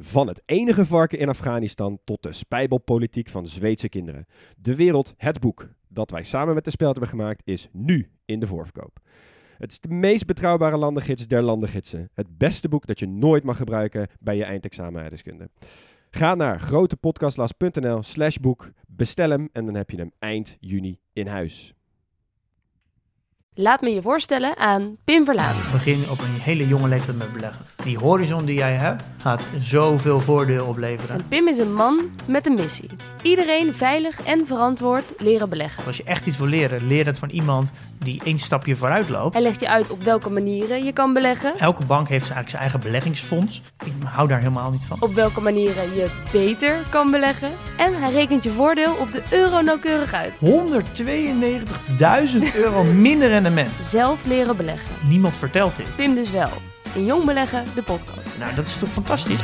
Van het enige varken in Afghanistan tot de spijbelpolitiek van Zweedse kinderen. De Wereld, het boek dat wij samen met de Speld hebben gemaakt, is nu in de voorverkoop. Het is de meest betrouwbare landengids der landengidsen. Het beste boek dat je nooit mag gebruiken bij je eindexamen. Ga naar grotepodcastlas.nl slash boek, bestel hem en dan heb je hem eind juni in huis. Laat me je voorstellen aan Pim Verlaan. Begin op een hele jonge leeftijd met beleggen. Die horizon die jij hebt, gaat zoveel voordeel opleveren. En Pim is een man met een missie. Iedereen veilig en verantwoord leren beleggen. Als je echt iets wil leren, leer het van iemand die één stapje vooruit loopt. Hij legt je uit op welke manieren je kan beleggen. Elke bank heeft eigenlijk zijn eigen beleggingsfonds. Ik hou daar helemaal niet van. Op welke manieren je beter kan beleggen. En hij rekent je voordeel op de euro nauwkeurig uit. 192.000 euro minder rendement. Zelf leren beleggen. Niemand vertelt dit. Pim dus wel. In Jong Beleggen, de podcast. Nou, dat is toch fantastisch?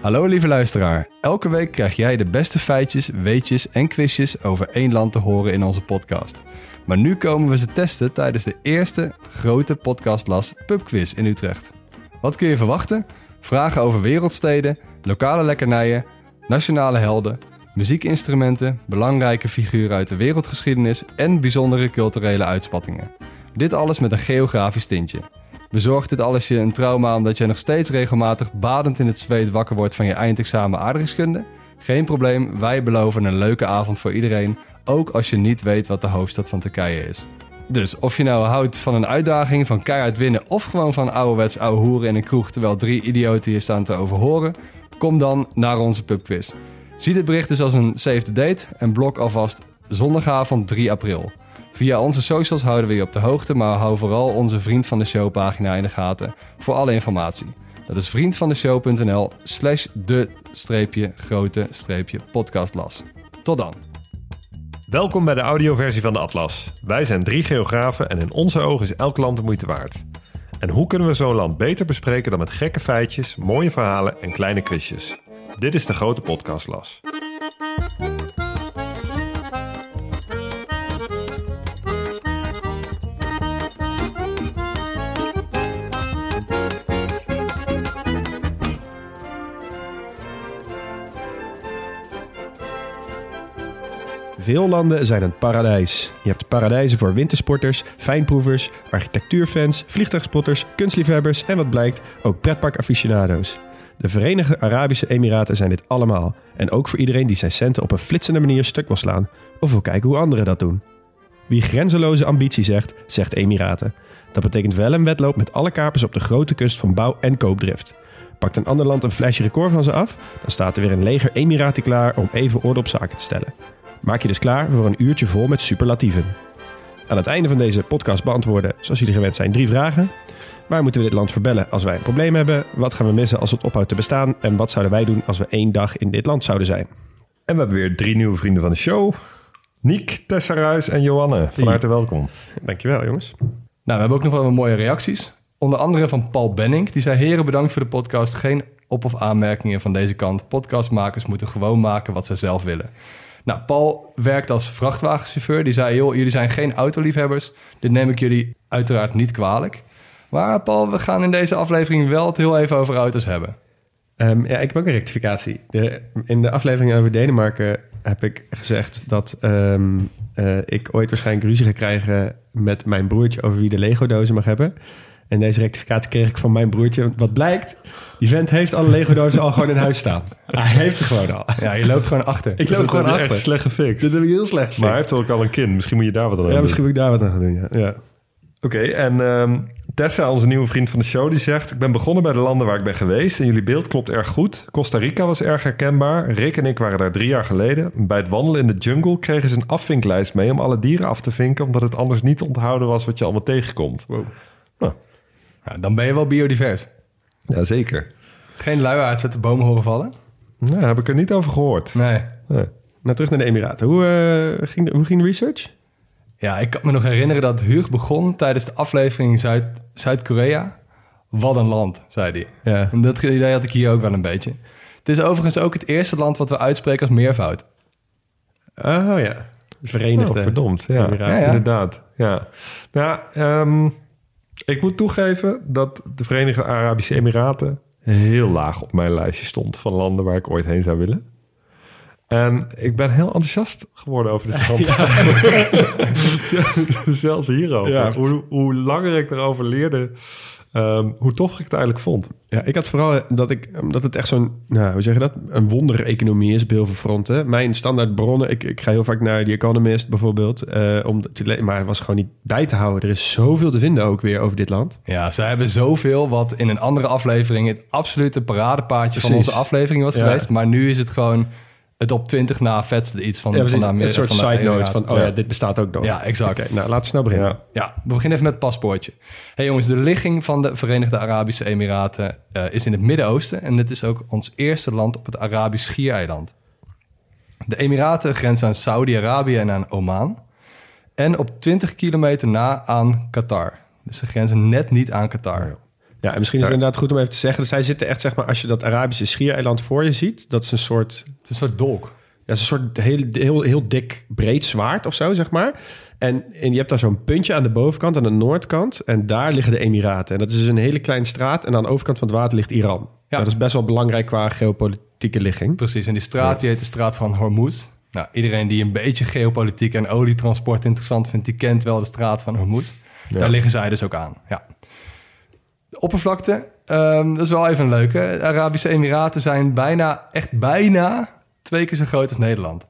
Hallo lieve luisteraar. Elke week krijg jij de beste feitjes, weetjes en quizjes over één land te horen in onze podcast. Maar nu komen we ze testen tijdens de eerste grote podcastlas pubquiz in Utrecht. Wat kun je verwachten? Vragen over wereldsteden, lokale lekkernijen, nationale helden, muziekinstrumenten, belangrijke figuren uit de wereldgeschiedenis en bijzondere culturele uitspattingen. Dit alles met een geografisch tintje. Bezorgt dit alles je een trauma omdat je nog steeds regelmatig badend in het zweet wakker wordt van je eindexamen aardrijkskunde? Geen probleem, wij beloven een leuke avond voor iedereen, ook als je niet weet wat de hoofdstad van Turkije is. Dus of je nou houdt van een uitdaging, van keihard winnen of gewoon van ouderwets ouwe hoeren in een kroeg terwijl drie idioten je staan te overhoren, kom dan naar onze pubquiz. Zie dit bericht dus als een save the date en blok alvast zondagavond 3 april. Via onze socials houden we je op de hoogte, maar hou vooral onze Vriend van de Show pagina in de gaten voor alle informatie. Dat is vriendvandeshow.nl slash de streepje grote streepje podcastlas. Tot dan. Welkom bij de audioversie van de Atlas. Wij zijn drie geografen en in onze ogen is elk land de moeite waard. En hoe kunnen we zo'n land beter bespreken dan met gekke feitjes, mooie verhalen en kleine quizjes? Dit is de grote podcastlas. Veel landen zijn een paradijs. Je hebt paradijzen voor wintersporters, fijnproevers, architectuurfans, vliegtuigspotters, kunstliefhebbers en wat blijkt, ook pretparkaficionado's. De Verenigde Arabische Emiraten zijn dit allemaal. En ook voor iedereen die zijn centen op een flitsende manier stuk wil slaan. Of wil kijken hoe anderen dat doen. Wie grenzeloze ambitie zegt, zegt Emiraten. Dat betekent wel een wedloop met alle kapers op de grote kust van bouw- en koopdrift. Pakt een ander land een flesje record van ze af, dan staat er weer een leger Emiraten klaar om even orde op zaken te stellen. Maak je dus klaar voor een uurtje vol met superlatieven. Aan het einde van deze podcast beantwoorden, zoals jullie gewend zijn, drie vragen. Waar moeten we dit land verbellen als wij een probleem hebben? Wat gaan we missen als het ophoudt te bestaan? En wat zouden wij doen als we één dag in dit land zouden zijn? En we hebben weer drie nieuwe vrienden van de show. Niek, Tessa Ruis en Johanne. Van harte welkom. Dankjewel jongens. Nou, we hebben ook nog wel wat mooie reacties. Onder andere van Paul Benning. Die zei: Heren, bedankt voor de podcast. Geen op- of aanmerkingen van deze kant. Podcastmakers moeten gewoon maken wat ze zelf willen. Nou, Paul werkt als vrachtwagenchauffeur. Die zei: jullie zijn geen autoliefhebbers. Dit neem ik jullie uiteraard niet kwalijk. Maar Paul, we gaan in deze aflevering wel het heel even over auto's hebben. Ehm, ja, ik heb ook een rectificatie. De, in de aflevering over Denemarken heb ik gezegd dat ehm, eh, ik ooit waarschijnlijk ruzie ga krijgen met mijn broertje over wie de Lego-dozen mag hebben. En deze rectificatie kreeg ik van mijn broertje. Wat blijkt, die vent heeft alle Lego-dozen al gewoon in huis staan. Hij heeft ze gewoon al. Ja, je loopt gewoon achter. Ik loop Dat gewoon achter. echt slecht gefixt. Dit heb ik heel slecht Maar hij heeft ook al een kind. Misschien moet je daar wat aan Ja, doen. misschien moet ik daar wat aan gaan doen, ja. ja. Oké, en ehm, Tessa, onze nieuwe vriend van de show, die zegt... Ik ben begonnen bij de landen waar ik ben geweest en jullie beeld klopt erg goed. Costa Rica was erg herkenbaar. Rick en ik waren daar drie jaar geleden. Bij het wandelen in de jungle kregen ze een afvinklijst mee... om alle dieren af te vinken, omdat het anders niet onthouden was... wat je allemaal tegenkomt. Nou, Ja, dan ben je wel biodivers. Jazeker. Geen luiaards uit de bomen horen vallen? Nou, heb ik er niet over gehoord. Nee. Nee. Nou, terug naar de Emiraten. Hoe, eh, ging, de, hoe ging de research? Ja, ik kan me nog herinneren dat Huug begon tijdens de aflevering Zuid, Zuid-Korea. Wat een land, zei hij. Ja. En dat idee had ik hier ook wel een beetje. Het is overigens ook het eerste land wat we uitspreken als meervoud. Oh ja. De Verenigde Oh, verdomd. Ja, Emiraten. Ja, ja. inderdaad. Ja. Nou, ehm, ik moet toegeven dat de Verenigde Arabische Emiraten heel laag op mijn lijstje stond van landen waar ik ooit heen zou willen. En ik ben heel enthousiast geworden over dit land. Zelfs hierover. Ja. Hoe, hoe langer ik erover leerde, ehm, hoe tof ik het eigenlijk vond. Ja, ik had vooral dat ik, omdat het echt zo'n, nou, hoe zeg je dat? Een wondereconomie is op heel veel fronten. Mijn standaard bronnen, ik, ik ga heel vaak naar The Economist bijvoorbeeld, eh, om te maar het was gewoon niet bij te houden. Er is zoveel te vinden ook weer over dit land. Ja, ze hebben zoveel wat in een andere aflevering het absolute paradepaardje van onze aflevering was Ja. geweest. Maar nu is het gewoon het op 20 na vetste iets van, Ja, een soort side note van, oh ja, dit bestaat ook nog. Ja, exact. Nou, laten we snel beginnen. Ja. Ja, we beginnen even met het paspoortje. Hey jongens, de ligging van de Verenigde Arabische Emiraten eh, is in het Midden-Oosten en het is ook ons eerste land op het Arabisch Schiereiland. De Emiraten grenzen aan Saudi-Arabië en aan Oman en op 20 kilometer na aan Qatar. Dus ze grenzen net niet aan Qatar. Ja, en misschien is het inderdaad goed om even te zeggen, dat zij zitten echt, zeg maar, als je dat Arabische schiereiland voor je ziet, dat is een soort Het is een soort dolk. Ja, is een soort heel, heel, heel dik breed zwaard of zo, zeg maar. En, en je hebt daar zo'n puntje aan de bovenkant, aan de noordkant. En daar liggen de Emiraten. En dat is dus een hele kleine straat. En aan de overkant van het water ligt Iran. Ja. dat is best wel belangrijk qua geopolitieke ligging. Precies, en die straat die heet de straat van Hormuz. Nou, iedereen die een beetje geopolitiek en olietransport interessant vindt, die kent wel de straat van Hormuz. Daar liggen zij dus ook aan. Ja. De oppervlakte, ehm, dat is wel even een leuke. De Arabische Emiraten zijn bijna, echt bijna twee keer zo groot als Nederland.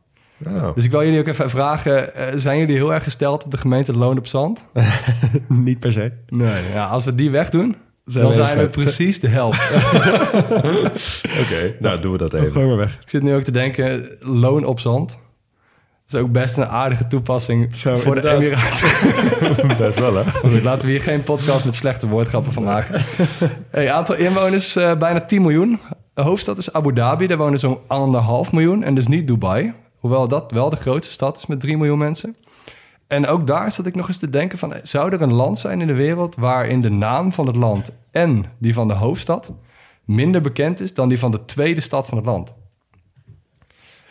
Oh. Dus ik wil jullie ook even vragen, eh, zijn jullie heel erg gesteld op de gemeente Loon op Zand? Niet per se. Nee, ja, als we die wegdoen, Zijn dan we zijn we precies de helft. Oké, nou doen we dat even. Gooi maar weg. Ik zit nu ook te denken, loon op zand. Dat is ook best een aardige toepassing Zo, voor de. Emiraten. Best wel, hè? Goed, laten we hier geen podcast met slechte woordgrappen van maken. Hey, aantal inwoners eh, bijna 10 miljoen. De hoofdstad is Abu Dhabi, daar wonen zo'n anderhalf miljoen. En dus niet Dubai. Hoewel dat wel de grootste stad is met 3 miljoen mensen. En ook daar zat ik nog eens te denken van... zou er een land zijn in de wereld waarin de naam van het land... en die van de hoofdstad minder bekend is dan die van de tweede stad van het land?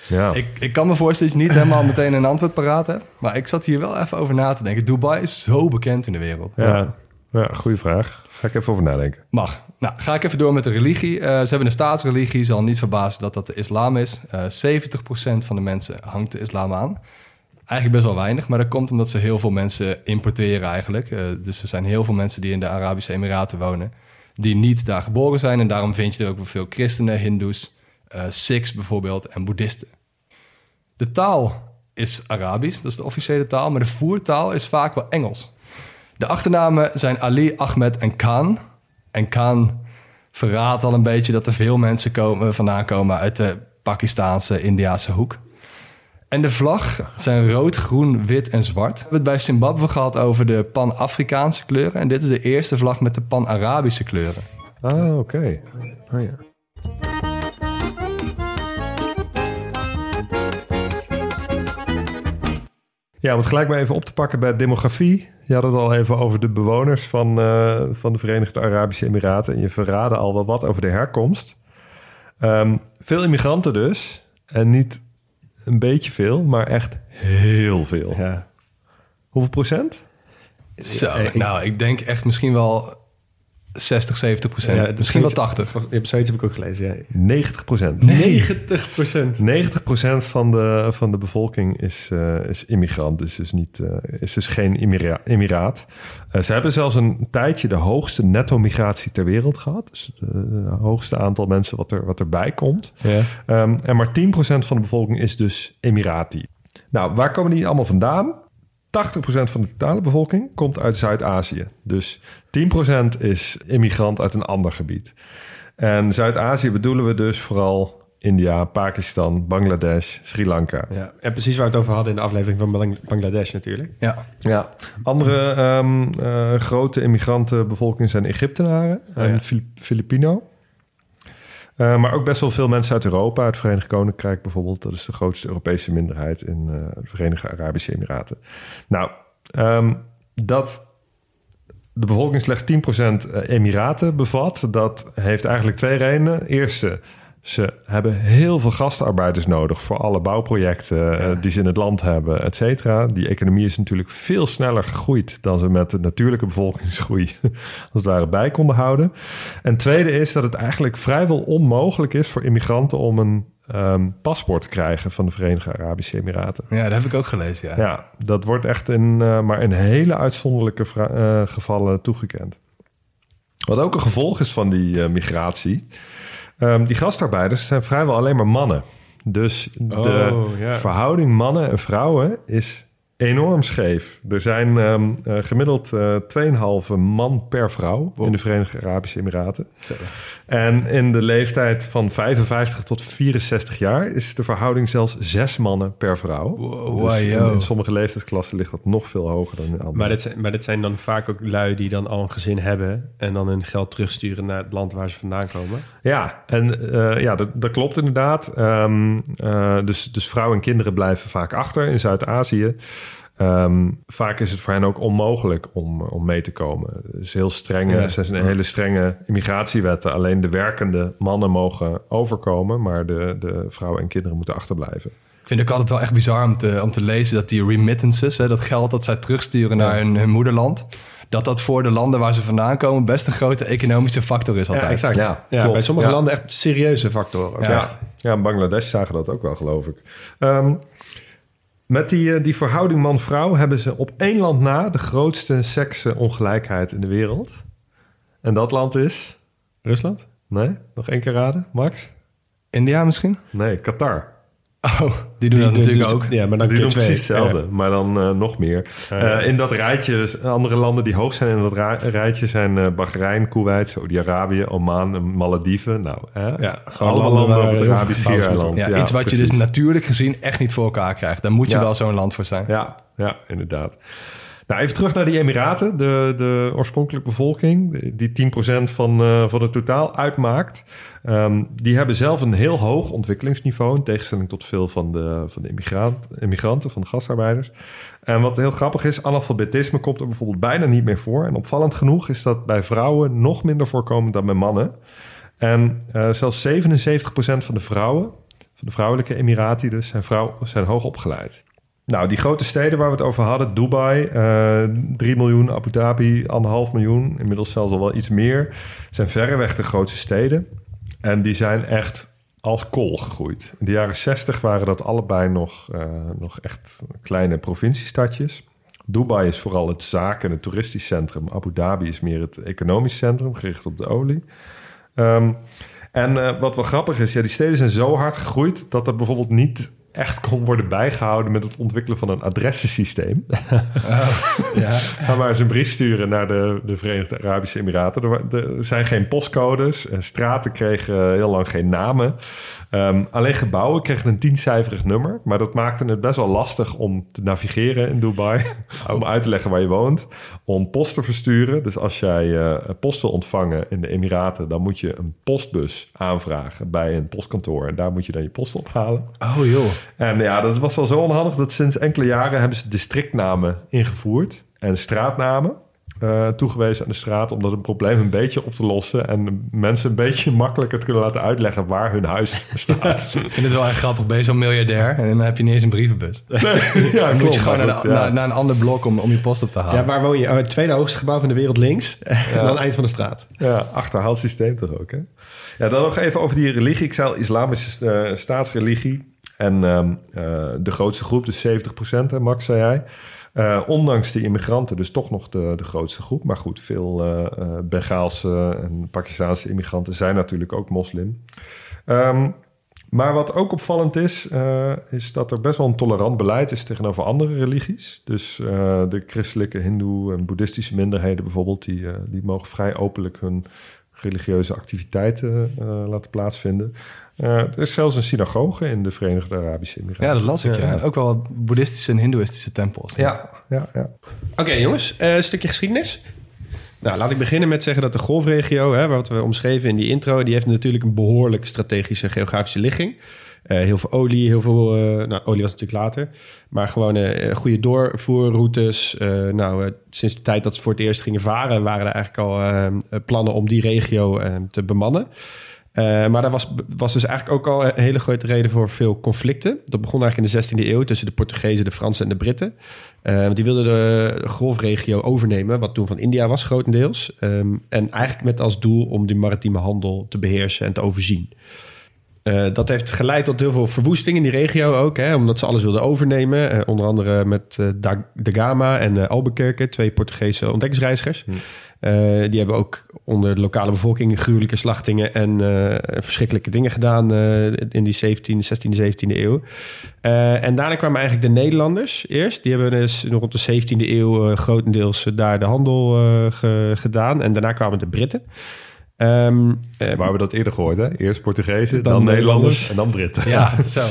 Ja. Ik, ik kan me voorstellen dat je niet helemaal meteen een antwoord paraat hebt. Maar ik zat hier wel even over na te denken. Dubai is zo bekend in de wereld. ja. ja, goede vraag. Ga ik even over nadenken. Mag. Nou, ga ik even door met de religie. Eh, ze hebben een staatsreligie. Zal niet verbazen dat dat de islam is. Eh 70% van de mensen hangt de islam aan. Eigenlijk best wel weinig, maar dat komt omdat ze heel veel mensen importeren eigenlijk. Eh, dus er zijn heel veel mensen die in de Arabische Emiraten wonen... die niet daar geboren zijn. En daarom vind je er ook wel veel christenen, hindoes, eh Sikhs bijvoorbeeld en boeddhisten. De taal is Arabisch, dat is de officiële taal... maar de voertaal is vaak wel Engels. De achternamen zijn Ali, Ahmed en Khan. En Khan verraadt al een beetje dat er veel mensen komen, vandaan komen uit de Pakistaanse, Indiase hoek. En de vlag zijn rood, groen, wit en zwart. We hebben het bij Zimbabwe gehad over de Pan-Afrikaanse kleuren. En dit is de eerste vlag met de Pan-Arabische kleuren. Ah, oké. Oh, ja. Ja, om het gelijk maar even op te pakken bij demografie. Je had het al even over de bewoners van, eh, van de Verenigde Arabische Emiraten. En je verraadde al wel wat over de herkomst. Ehm, veel immigranten dus. En niet een beetje veel, maar echt heel veel. Ja. Hoeveel procent? Zo, ik- nou, ik denk echt misschien wel 60, 70 procent. Ja, misschien wel begint- 80. Je hebt zoiets heb ik ook gelezen. Ja. 90 procent. 90 procent. 90% van de, van de bevolking is, eh, is immigrant, dus is, niet, eh, is dus geen immira- emiraat. Eh, ze hebben zelfs een tijdje de hoogste netto-migratie ter wereld gehad. Dus het hoogste aantal mensen wat, er, wat erbij komt. Ja. Ehm, en maar 10% van de bevolking is dus Emirati. Nou, waar komen die allemaal vandaan? 80% van de totale bevolking komt uit Zuid-Azië. Dus 10% is immigrant uit een ander gebied. En Zuid-Azië bedoelen we dus vooral India, Pakistan, Bangladesh, Sri Lanka. Ja. En precies waar we het over hadden in de aflevering van Bang- Bangladesh natuurlijk. Ja. Ja. Andere ehm, eh, grote immigrantenbevolkingen zijn Egyptenaren en ja. Fili- Filipino. Eh, maar ook best wel veel mensen uit Europa, het Verenigd Koninkrijk bijvoorbeeld. Dat is de grootste Europese minderheid in eh, de Verenigde Arabische Emiraten. Nou, ehm, dat de bevolking slechts 10% Emiraten bevat, dat heeft eigenlijk twee redenen. Eerste, Ze hebben heel veel gastarbeiders nodig voor alle bouwprojecten eh, die ze in het land hebben, et cetera. Die economie is natuurlijk veel sneller gegroeid dan ze met de natuurlijke bevolkingsgroei als het ware bij konden houden. En tweede is dat het eigenlijk vrijwel onmogelijk is voor immigranten om een ehm, paspoort te krijgen van de Verenigde Arabische Emiraten. Ja, dat heb ik ook gelezen, ja. Ja, dat wordt echt in, eh, maar in hele uitzonderlijke eh, gevallen toegekend. Wat ook een gevolg is van die migratie. Ehm, die gastarbeiders zijn vrijwel alleen maar mannen. Dus de Oh, ja. verhouding mannen en vrouwen is enorm scheef. Er zijn ehm, eh, gemiddeld eh 2,5 man per vrouw in de Verenigde Arabische Emiraten. Zo. En in de leeftijd van 55 tot 64 jaar is de verhouding zelfs zes mannen per vrouw. Wow, Dus in, sommige leeftijdsklassen ligt dat nog veel hoger dan in andere. Maar dit, zijn, maar dit zijn dan vaak ook lui die dan al een gezin hebben... en dan hun geld terugsturen naar het land waar ze vandaan komen. Ja, en eh, ja, dat, dat klopt inderdaad. Ehm, eh, dus, dus vrouwen en kinderen blijven vaak achter in Zuid-Azië. Ehm, vaak is het voor hen ook onmogelijk om, om mee te komen. Dus heel strenge, Ja. zijn hele strenge immigratiewetten. Alleen de werkende mannen mogen overkomen, maar de, de vrouwen en kinderen moeten achterblijven. Ik vind het ook altijd wel echt bizar om te, om te lezen dat die remittances, hè, dat geld dat zij terugsturen naar hun, hun moederland, dat dat voor de landen waar ze vandaan komen best een grote economische factor is altijd. Ja, exact. Ja, bij sommige Ja. landen echt serieuze factoren. Ja. Ja, ja in Bangladesh zagen dat ook wel, geloof ik. Ehm, met die, eh, die verhouding man-vrouw hebben ze op één land na de grootste seksenongelijkheid in de wereld. En dat land is... Rusland? Nee, nog één keer raden, Max? India misschien? Nee, Qatar. Oh, die doen dat Die- natuurlijk ook. Ja, maar dan die doen twee. precies hetzelfde, maar dan eh, nog meer. Ja. Eh, in dat rijtje, andere landen die hoog zijn in dat ra- rijtje zijn eh, Bahrein, Kuwait, Saudi-Arabië, Oman en Malediven. Nou, hè? Ja, gewoon allemaal landen op het Arabisch Schiereiland. Ja, iets wat je dus natuurlijk gezien echt niet voor elkaar krijgt. Daar moet je wel zo'n land voor zijn. Ja, ja, inderdaad. Nou, even terug naar die Emiraten. De, de oorspronkelijke bevolking, die 10% van, eh, van het totaal uitmaakt. ehm, die hebben zelf een heel hoog ontwikkelingsniveau... in tegenstelling tot veel van de, van de immigrant, immigranten, van de gastarbeiders. En wat heel grappig is, analfabetisme komt er bijvoorbeeld bijna niet meer voor. En opvallend genoeg is dat bij vrouwen nog minder voorkomend dan bij mannen. En eh, zelfs 77% van de vrouwen, van de vrouwelijke Emiraten dus, zijn, vrouw, zijn hoog opgeleid. Nou, die grote steden waar we het over hadden, Dubai, eh 3 miljoen, Abu Dhabi, 1,5 miljoen, inmiddels zelfs al wel iets meer, zijn verreweg de grootste steden. En die zijn echt als kool gegroeid. In de jaren 60 waren dat allebei nog, eh, nog echt kleine provinciestadjes. Dubai is vooral het zaken- en het toeristisch centrum. Abu Dhabi is meer het economisch centrum, gericht op de olie. Ehm, en eh, wat wel grappig is, ja, die steden zijn zo hard gegroeid dat er bijvoorbeeld niet echt kon worden bijgehouden met het ontwikkelen van een adressensysteem. Ja. Ga maar eens een brief sturen naar de, de Verenigde Arabische Emiraten. Er, er zijn geen postcodes. en Straten kregen heel lang geen namen. Ehm, alleen gebouwen kregen een tiencijferig nummer. Maar dat maakte het best wel lastig om te navigeren in Dubai. om uit te leggen waar je woont. Om post te versturen. Dus als jij eh, post wil ontvangen in de Emiraten... dan moet je een postbus aanvragen bij een postkantoor. En daar moet je dan je post ophalen. Oh joh. En ja, dat was wel zo onhandig dat sinds enkele jaren hebben ze districtnamen ingevoerd en straatnamen eh, toegewezen aan de straat om dat een probleem een beetje op te lossen en mensen een beetje makkelijker te kunnen laten uitleggen waar hun huis staat. Ik vind het wel echt grappig. Ben je zo'n miljardair en dan heb je niet eens een brievenbus. Dan ja, moet klopt, je gewoon naar, goed, de- ja. naar, naar een ander blok om, om je post op te halen. ja, waar woon je? Oh, het tweede hoogste gebouw van de wereld links. En dan eind van de straat. Ja, achterhaald systeem toch ook, hè? Ja, dan nog even over die religie. Ik zei al, islamische eh, staatsreligie. En ehm, eh, de grootste groep, dus 70 hè, Max, zei hij. Eh, ondanks de immigranten dus toch nog de, de grootste groep. Maar goed, veel eh, Bengaalse en Pakistaanse immigranten zijn natuurlijk ook moslim. Ehm, maar wat ook opvallend is, is dat er best wel een tolerant beleid is tegenover andere religies. Dus de christelijke, hindoe en boeddhistische minderheden bijvoorbeeld, die, die mogen vrij openlijk hun religieuze activiteiten laten plaatsvinden. Eh, er is zelfs een synagoge in de Verenigde Arabische Emiraten. Ja, dat las ik. Ja. Ook wel boeddhistische en hindoeïstische tempels. Ja, ja, ja. Oké jongens, eh, een stukje geschiedenis. Nou, laat ik beginnen met zeggen dat de golfregio, hè, wat we omschreven in die intro, die heeft natuurlijk een behoorlijk strategische geografische ligging. Eh, heel veel olie, heel veel, eh, nou olie was natuurlijk later, maar gewoon goede doorvoerroutes. Eh, nou, eh, sinds de tijd dat ze voor het eerst gingen varen, waren er eigenlijk al eh, plannen om die regio eh, te bemannen. Eh, maar daar was, was dus eigenlijk ook al een hele grote reden voor veel conflicten. Dat begon eigenlijk in de 16e eeuw tussen de Portugezen, de Fransen en de Britten. Want die wilden de golfregio overnemen, wat toen van India was grotendeels. Ehm, en eigenlijk met als doel om die maritieme handel te beheersen en te overzien. Eh, dat heeft geleid tot heel veel verwoesting in die regio ook. Hè, omdat ze alles wilden overnemen. Eh, onder andere met uh, da, de Gama en Albuquerque, twee Portugese ontdekkingsreizigers. Hm. die hebben ook onder de lokale bevolking gruwelijke slachtingen en verschrikkelijke dingen gedaan in die 17, 16e, 17e eeuw. en daarna kwamen eigenlijk de Nederlanders eerst. Die hebben dus nog rond de 17e eeuw grotendeels daar de handel gedaan. En daarna kwamen de Britten. Um, Waar we dat eerder gehoord, hè? Eerst Portugezen, dan, dan Nederlanders en dan Britten. Ja, zo.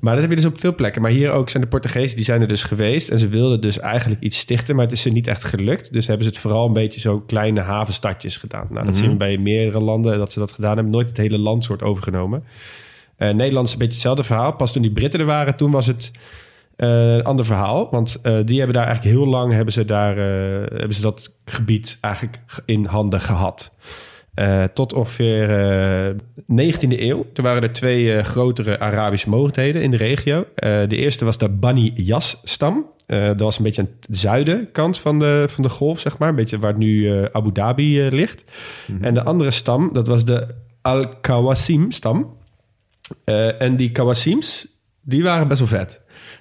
Maar dat heb je dus op veel plekken. Maar hier ook zijn de Portugezen, die zijn er dus geweest. En ze wilden dus eigenlijk iets stichten, maar het is ze niet echt gelukt. Dus hebben ze het vooral een beetje zo kleine havenstadjes gedaan. Nou, dat zien we mhm. bij meerdere landen dat ze dat gedaan hebben. Nooit het hele land soort overgenomen. Uh, Nederland is een beetje hetzelfde verhaal. Pas toen die Britten er waren, toen was het... Uh, een ander verhaal. Want uh, die hebben daar eigenlijk heel lang hebben ze daar, hebben ze dat gebied eigenlijk in handen gehad. Uh, tot ongeveer uh, 19e eeuw. Toen waren er twee uh, grotere Arabische mogendheden in de regio. de eerste was de Bani Yas-stam. dat was een beetje aan de zuidenkant van de, van de golf, zeg maar. Een beetje waar nu Abu Dhabi ligt. Mm -hmm. En de andere stam, dat was de Al-Qawasim-stam. en die Qawasims, die waren best wel vet.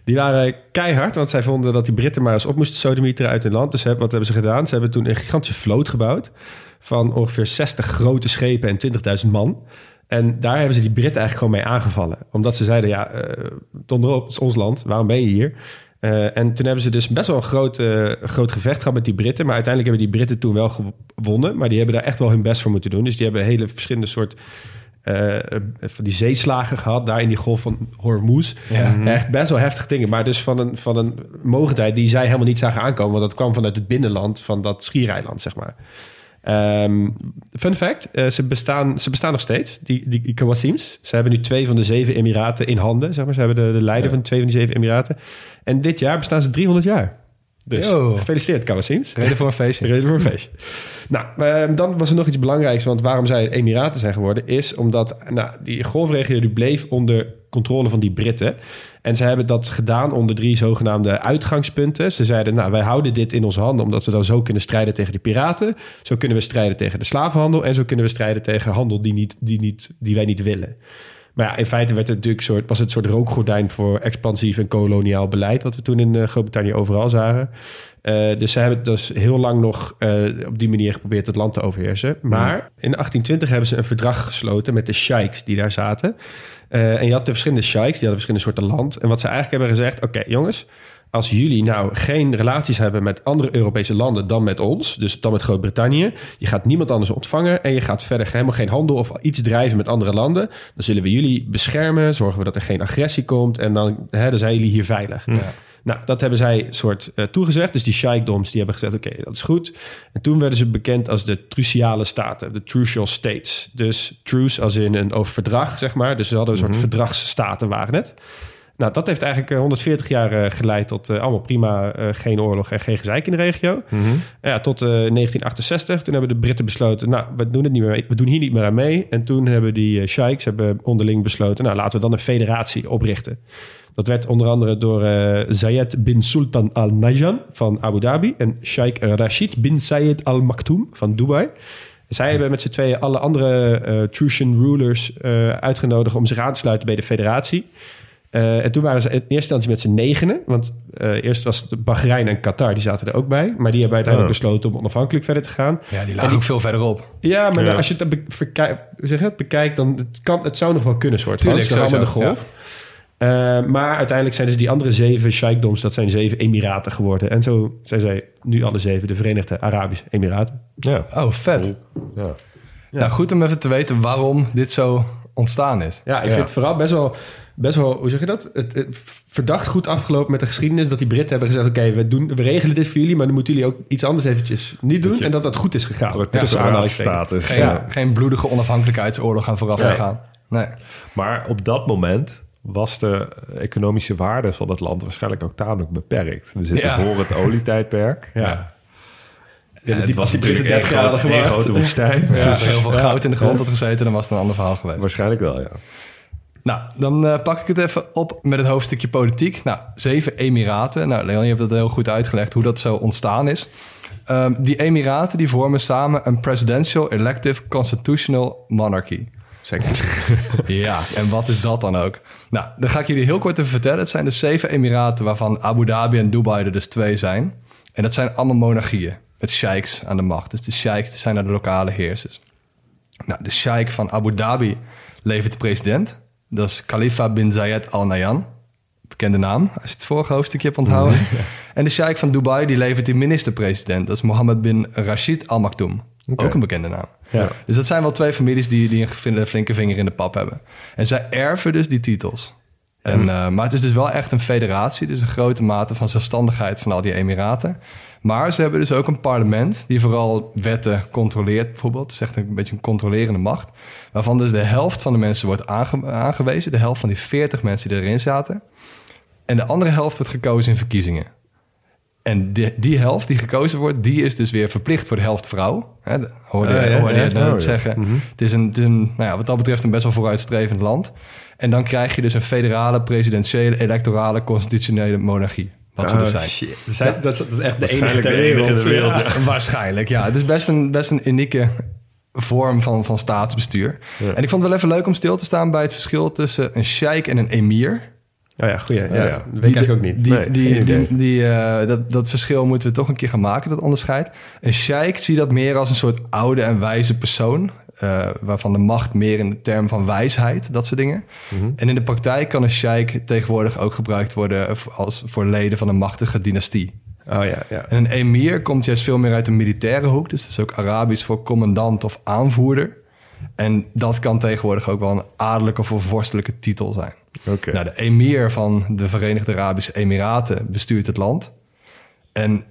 Die waren keihard, want zij vonden dat die Britten maar eens op moesten sodemieteren uit hun land. Dus wat hebben ze gedaan? Ze hebben toen een gigantische vloot gebouwd van ongeveer 60 grote schepen en 20.000 man. En daar hebben ze die Britten eigenlijk gewoon mee aangevallen. Omdat ze zeiden, ja, uh, donderop, het is ons land, waarom ben je hier? Uh, en toen hebben ze dus best wel een groot, uh, groot gevecht gehad met die Britten. Maar uiteindelijk hebben die Britten toen wel gewonnen. Maar die hebben daar echt wel hun best voor moeten doen. Dus die hebben hele verschillende soort uh, van die zeeslagen gehad, daar in die golf van Hormuz. Ja. Echt best wel heftige dingen. Maar dus van een, van een mogendheid die zij helemaal niet zagen aankomen. Want dat kwam vanuit het binnenland van dat schiereiland, zeg maar. Um, fun fact, uh, ze, bestaan, ze bestaan nog steeds, die, die, die Kawasims. Ze hebben nu twee van de zeven Emiraten in handen, zeg maar. Ze hebben de, de leider ja. van twee van die zeven Emiraten. En dit jaar bestaan ze 300 jaar. Dus Yo. gefeliciteerd, Kawasims. Reden voor een feestje. Reden voor een feestje. nou, uh, dan was er nog iets belangrijks. Want waarom zij Emiraten zijn geworden... is omdat nou, die golfregio die bleef onder controle van die Britten. En ze hebben dat gedaan onder drie zogenaamde uitgangspunten. Ze zeiden, nou, wij houden dit in onze handen... omdat we dan zo kunnen strijden tegen de piraten. Zo kunnen we strijden tegen de slavenhandel... en zo kunnen we strijden tegen handel die, niet, die, niet, die wij niet willen. Maar ja, in feite werd het natuurlijk soort, was het een soort rookgordijn voor expansief en koloniaal beleid, wat we toen in uh, Groot-Brittannië overal zagen. Uh, dus ze hebben dus heel lang nog uh, op die manier geprobeerd het land te overheersen. Maar in 1820 hebben ze een verdrag gesloten met de sheiks die daar zaten. en je had de verschillende sheiks, die hadden verschillende soorten land. En wat ze eigenlijk hebben gezegd, oké okay, jongens, als jullie nou geen relaties hebben met andere Europese landen dan met ons, dus dan met Groot-Brittannië, je gaat niemand anders ontvangen en je gaat verder helemaal geen handel of iets drijven met andere landen, dan zullen we jullie beschermen, zorgen we dat er geen agressie komt en dan, hè, dan zijn jullie hier veilig. Ja. Nou, dat hebben zij soort uh, toegezegd. Dus die sheikdoms die hebben gezegd, oké, dat is goed. En toen werden ze bekend als de Truciale Staten, de Trucial States. Dus truce als in een verdrag, zeg maar. Dus ze hadden een soort mm -hmm. verdragsstaten waren het. Nou, dat heeft eigenlijk 140 eh, jaar uh, geleid tot uh, allemaal prima, geen oorlog en geen gezeik in de regio. Mm -hmm. ja, tot 1968, toen hebben de Britten besloten, nou, we doen, het niet meer, we doen hier niet meer aan mee. En toen hebben die sheiks hebben onderling besloten, nou, laten we dan een federatie oprichten. Dat werd onder andere door Zayed bin Sultan Al Nahyan van Abu Dhabi en Sheikh Rashid bin Zayed Al Maktoum van Dubai. Zij hebben met z'n tweeën alle andere Trucian rulers uitgenodigd om zich aan te sluiten bij de federatie. Uh, en toen waren ze in eerste instantie met z'n negenen. Want uh, eerst was het Bahrein en Qatar, die zaten er ook bij. Maar die hebben uiteindelijk oh. besloten om onafhankelijk verder te gaan. Ja, die lagen ook veel verderop. Ja, maar ja. als je het, bekijk, zeg het bekijkt, dan het, kan, het zou nog wel kunnen soort Tuurlijk, van. Ze de golf. Ja. Uh, maar uiteindelijk zijn dus die andere zeven sheikdoms, dat zijn zeven emiraten geworden. En zo zijn zij nu alle zeven de Verenigde Arabische Emiraten. Ja. Oh, vet. Ja. Ja. Nou, goed om even te weten waarom dit zo ontstaan is. Ja, ik vind het vooral best wel best wel, hoe zeg je dat? Het, het, verdacht goed afgelopen met de geschiedenis. Dat die Britten hebben gezegd: Oké, we doen, we regelen dit voor jullie, maar dan moeten jullie ook iets anders eventjes niet doen. En dat dat goed is gegaan. Ja, tussen aanhalingsstatus. Geen, ja. geen bloedige onafhankelijkheidsoorlog aan vooraf nee. gegaan. Nee. Maar op dat moment was de economische waarde van het land waarschijnlijk ook tamelijk beperkt. We zitten ja. voor het olietijdperk. Ja. Ja, het die was die Britten natuurlijk 30 jaar hadden één gewacht. grote woestijn. Als Dus er heel veel goud in de grond had gezeten, dan was het een ander verhaal geweest. waarschijnlijk wel, ja. Nou, dan eh, pak ik het even op met het hoofdstukje politiek. Nou, zeven emiraten. Nou, Leon, je hebt het heel goed uitgelegd hoe dat zo ontstaan is. Ehm, die emiraten die vormen samen een presidential elective constitutional monarchy. Ja, en wat is dat dan ook? Nou, dan ga ik jullie heel kort even vertellen. Het zijn de zeven emiraten waarvan Abu Dhabi en Dubai er dus twee zijn. En dat zijn allemaal monarchieën met sheiks aan de macht. Dus de sheiks zijn naar de lokale heersers. Nou, de sheik van Abu Dhabi levert de president. Dat is Khalifa bin Zayed Al Nahyan. Bekende naam, als je het vorige hoofdstukje hebt onthouden. En de sheik van Dubai die levert de minister-president. Dat is Mohammed bin Rashid Al Maktoum. Ook een bekende naam. Ja. Dus dat zijn wel twee families die, die een flinke vinger in de pap hebben. En zij erven dus die titels. En, eh, maar het is dus wel echt een federatie, dus een grote mate van zelfstandigheid van al die emiraten. Maar ze hebben dus ook een parlement die vooral wetten controleert, bijvoorbeeld. Het is echt een beetje een controlerende macht. Waarvan dus de helft van de mensen wordt aange- aangewezen. De helft van die 40 mensen die erin zaten. En de andere helft wordt gekozen in verkiezingen. En die, die helft die gekozen wordt, die is dus weer verplicht voor de helft vrouw. Hè, dat hoorde, Ah, ja, hoorde je ja. ja. zeggen. Het is, een, het is een, nou ja, wat dat betreft een best wel vooruitstrevend land. En dan krijg je dus een federale, presidentiële, electorale, constitutionele monarchie. Wat ze dus zijn. Oh, shit. We zijn dat, is, dat is echt de enige Waarschijnlijk ter de enige in wereld. de wereld, Ja. Waarschijnlijk, ja. Het is best een, best een unieke vorm van, van staatsbestuur. Ja. En ik vond het wel even leuk om stil te staan bij het verschil tussen een sheik en een emir. Oh ja, goeie. Ja, ja. Dat weet ik eigenlijk ook niet. Die, Nee, die, die, die, eh, dat, dat verschil moeten we toch een keer gaan maken, dat onderscheid. Een sheik zie dat meer als een soort oude en wijze persoon. Eh, waarvan de macht meer in de term van wijsheid, dat soort dingen. Mhm. En in de praktijk kan een sheik tegenwoordig ook gebruikt worden als voor leden van een machtige dynastie. Oh ja, ja. En een emir komt juist veel meer uit de militaire hoek. Dus dat is ook Arabisch voor commandant of aanvoerder. En dat kan tegenwoordig ook wel een adellijke of een vorstelijke titel zijn. Oké. Nou, de emir van de Verenigde Arabische Emiraten bestuurt het land. En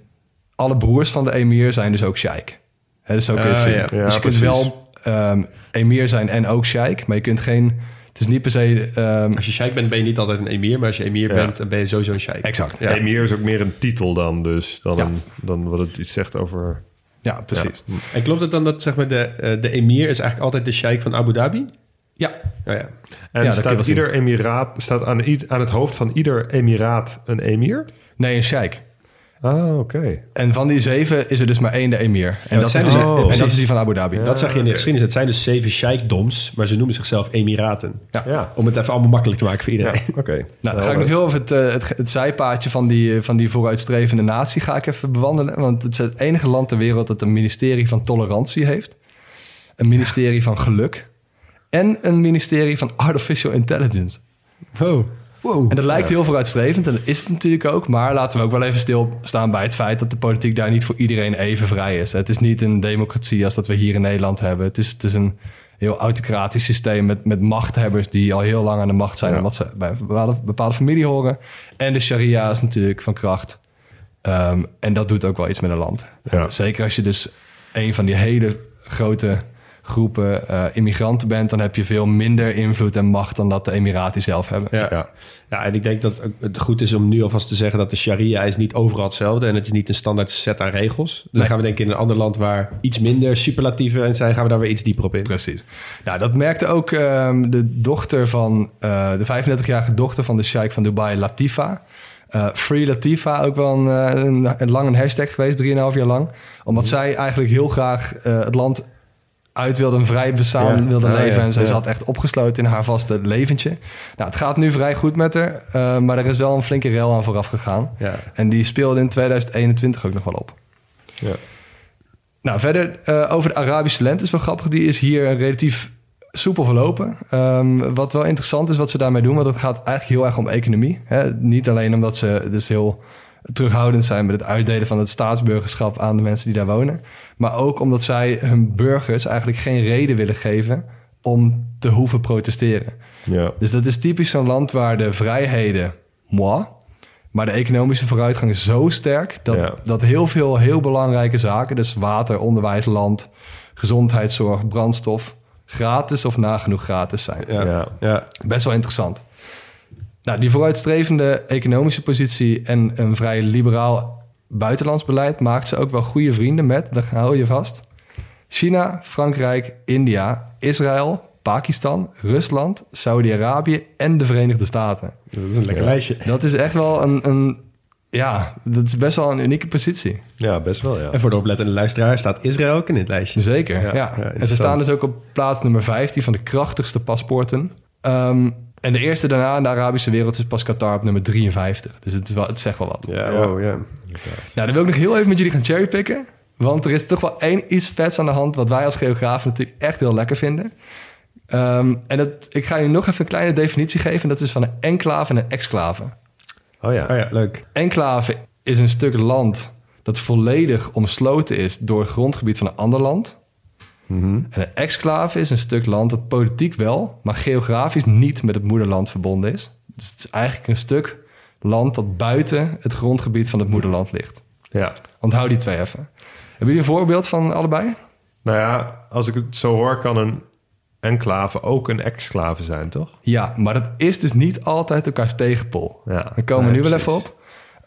alle broers van de emir zijn dus ook sheik. Hè, dus zo kun je het zien. ja. Ja, dus je kunt precies. wel ehm, emir zijn en ook sheik. Maar je kunt geen... Het is niet per se... ehm, Als je sheik bent, ben je niet altijd een emir. Maar als je emir Ja. bent, dan ben je sowieso een sheik. exact. Ja. Emir is ook meer een titel dan dus, dan, Ja. een, dan wat het iets zegt over... Ja, precies. En klopt het dan dat zeg maar, de, eh, de emir is eigenlijk altijd de sheik van Abu Dhabi? Ja, Oh ja. En Ja, staat ieder emiraat, staat aan, aan het hoofd van ieder emiraat een emir? nee, een sheik. Ah, oké. En van die zeven is er dus maar één de emir. En, dat, zijn is, dus- die- oh, en dat is die van Abu Dhabi. Dat zag je in de geschiedenis. Het zijn dus zeven sheikdoms, maar ze noemen zichzelf emiraten. Ja, Om het even allemaal makkelijk te maken voor ja iedereen. oké. Nou, dan ga ik nog heel even het, eh, het, het zijpaadje van die, van die vooruitstrevende natie ga ik even bewandelen. Want het is het enige land ter wereld dat een ministerie van tolerantie heeft. Een ministerie van geluk. En een ministerie van artificial intelligence. Wow. En dat lijkt heel vooruitstrevend en dat is het natuurlijk ook. Maar laten we ook wel even stilstaan bij het feit dat de politiek daar niet voor iedereen even vrij is. Het is niet een democratie als dat we hier in Nederland hebben. Het is, het is een heel autocratisch systeem met, met machthebbers die al heel lang aan de macht zijn. Ja. Omdat ze bij een bepaalde, bepaalde familie horen. En de sharia is natuurlijk van kracht. Ehm, en dat doet ook wel iets met een land. Ja. Zeker als je dus een van die hele grote groepen eh, immigranten bent... dan heb je veel minder invloed en macht dan dat de Emiraten zelf hebben. Ja. Ja. Ja. en ik denk dat het goed is om nu alvast te zeggen dat de sharia is niet overal hetzelfde en het is niet een standaard set aan regels. Dus dan Nee. gaan we denken in een ander land waar iets minder superlatieven zijn, gaan we daar weer iets dieper op in. Precies. Nou, dat merkte ook ehm, de dochter van, eh, de 35-jarige dochter van de sheik van Dubai, Latifa. Eh, Free Latifa, ook wel een, een, een lang een hashtag geweest, 3,5 jaar lang. Omdat zij eigenlijk heel graag eh, het land uit wilde, een vrij bestaan Ja. wilde Ah, leven. ja, En zij zat echt opgesloten in haar vaste leventje. Nou, het gaat nu vrij goed met haar, eh, maar er is wel een flinke rel aan vooraf gegaan. Ja. En die speelde in 2021 ook nog wel op. Ja. Nou, verder eh, over de Arabische lente is wel grappig. Die is hier relatief soepel verlopen. Ehm, wat wel interessant is wat ze daarmee doen, want het gaat eigenlijk heel erg om economie. Hè? Niet alleen omdat ze dus heel terughoudend zijn met het uitdelen van het staatsburgerschap aan de mensen die daar wonen. Maar ook omdat zij hun burgers eigenlijk geen reden willen geven om te hoeven protesteren. Ja. Dus dat is typisch zo'n land waar de vrijheden, moi, maar de economische vooruitgang is zo sterk dat, Ja. dat heel veel heel belangrijke zaken, dus water, onderwijs, land, gezondheidszorg, brandstof, gratis of nagenoeg gratis zijn. Ja. Ja. Ja. Best wel interessant. Nou, die vooruitstrevende economische positie en een vrij liberaal buitenlands beleid maakt ze ook wel goede vrienden met, daar hou je vast, China, Frankrijk, India, Israël, Pakistan, Rusland, Saudi-Arabië en de Verenigde Staten. Dat is een lekker Ja. lijstje. Dat is echt wel een, een, ja, dat is best wel een unieke positie. Ja, best wel, ja. En voor de oplettende luisteraar staat Israël ook in dit lijstje. Zeker, Ja, ja. ja, en ze staan dus ook op plaats nummer 15 van de krachtigste paspoorten. Ehm, en de eerste daarna in de Arabische wereld is pas Qatar op nummer 53. Dus het, is wel, het zegt wel wat. Ja, Ja. oh, ja. Nou, dan wil ik nog heel even met jullie gaan cherrypicken. Want er is toch wel één iets vets aan de hand... wat wij als geografen natuurlijk echt heel lekker vinden. Ehm, en dat, ik ga jullie nog even een kleine definitie geven. En dat is van een enclave en een exclave. Oh ja. Oh ja, leuk. Enclave is een stuk land dat volledig omsloten is... door het grondgebied van een ander land. Mhm. En een exclave is een stuk land dat politiek wel... maar geografisch niet met het moederland verbonden is. Dus het is eigenlijk een stuk land dat buiten het grondgebied van het moederland ligt. ja. Onthoud die twee even. Hebben jullie een voorbeeld van allebei? Nou ja, als ik het zo hoor, kan een enclave ook een exclave zijn, toch? Ja, maar dat is dus niet altijd elkaars tegenpol. Ja. Daar komen we nu wel even op.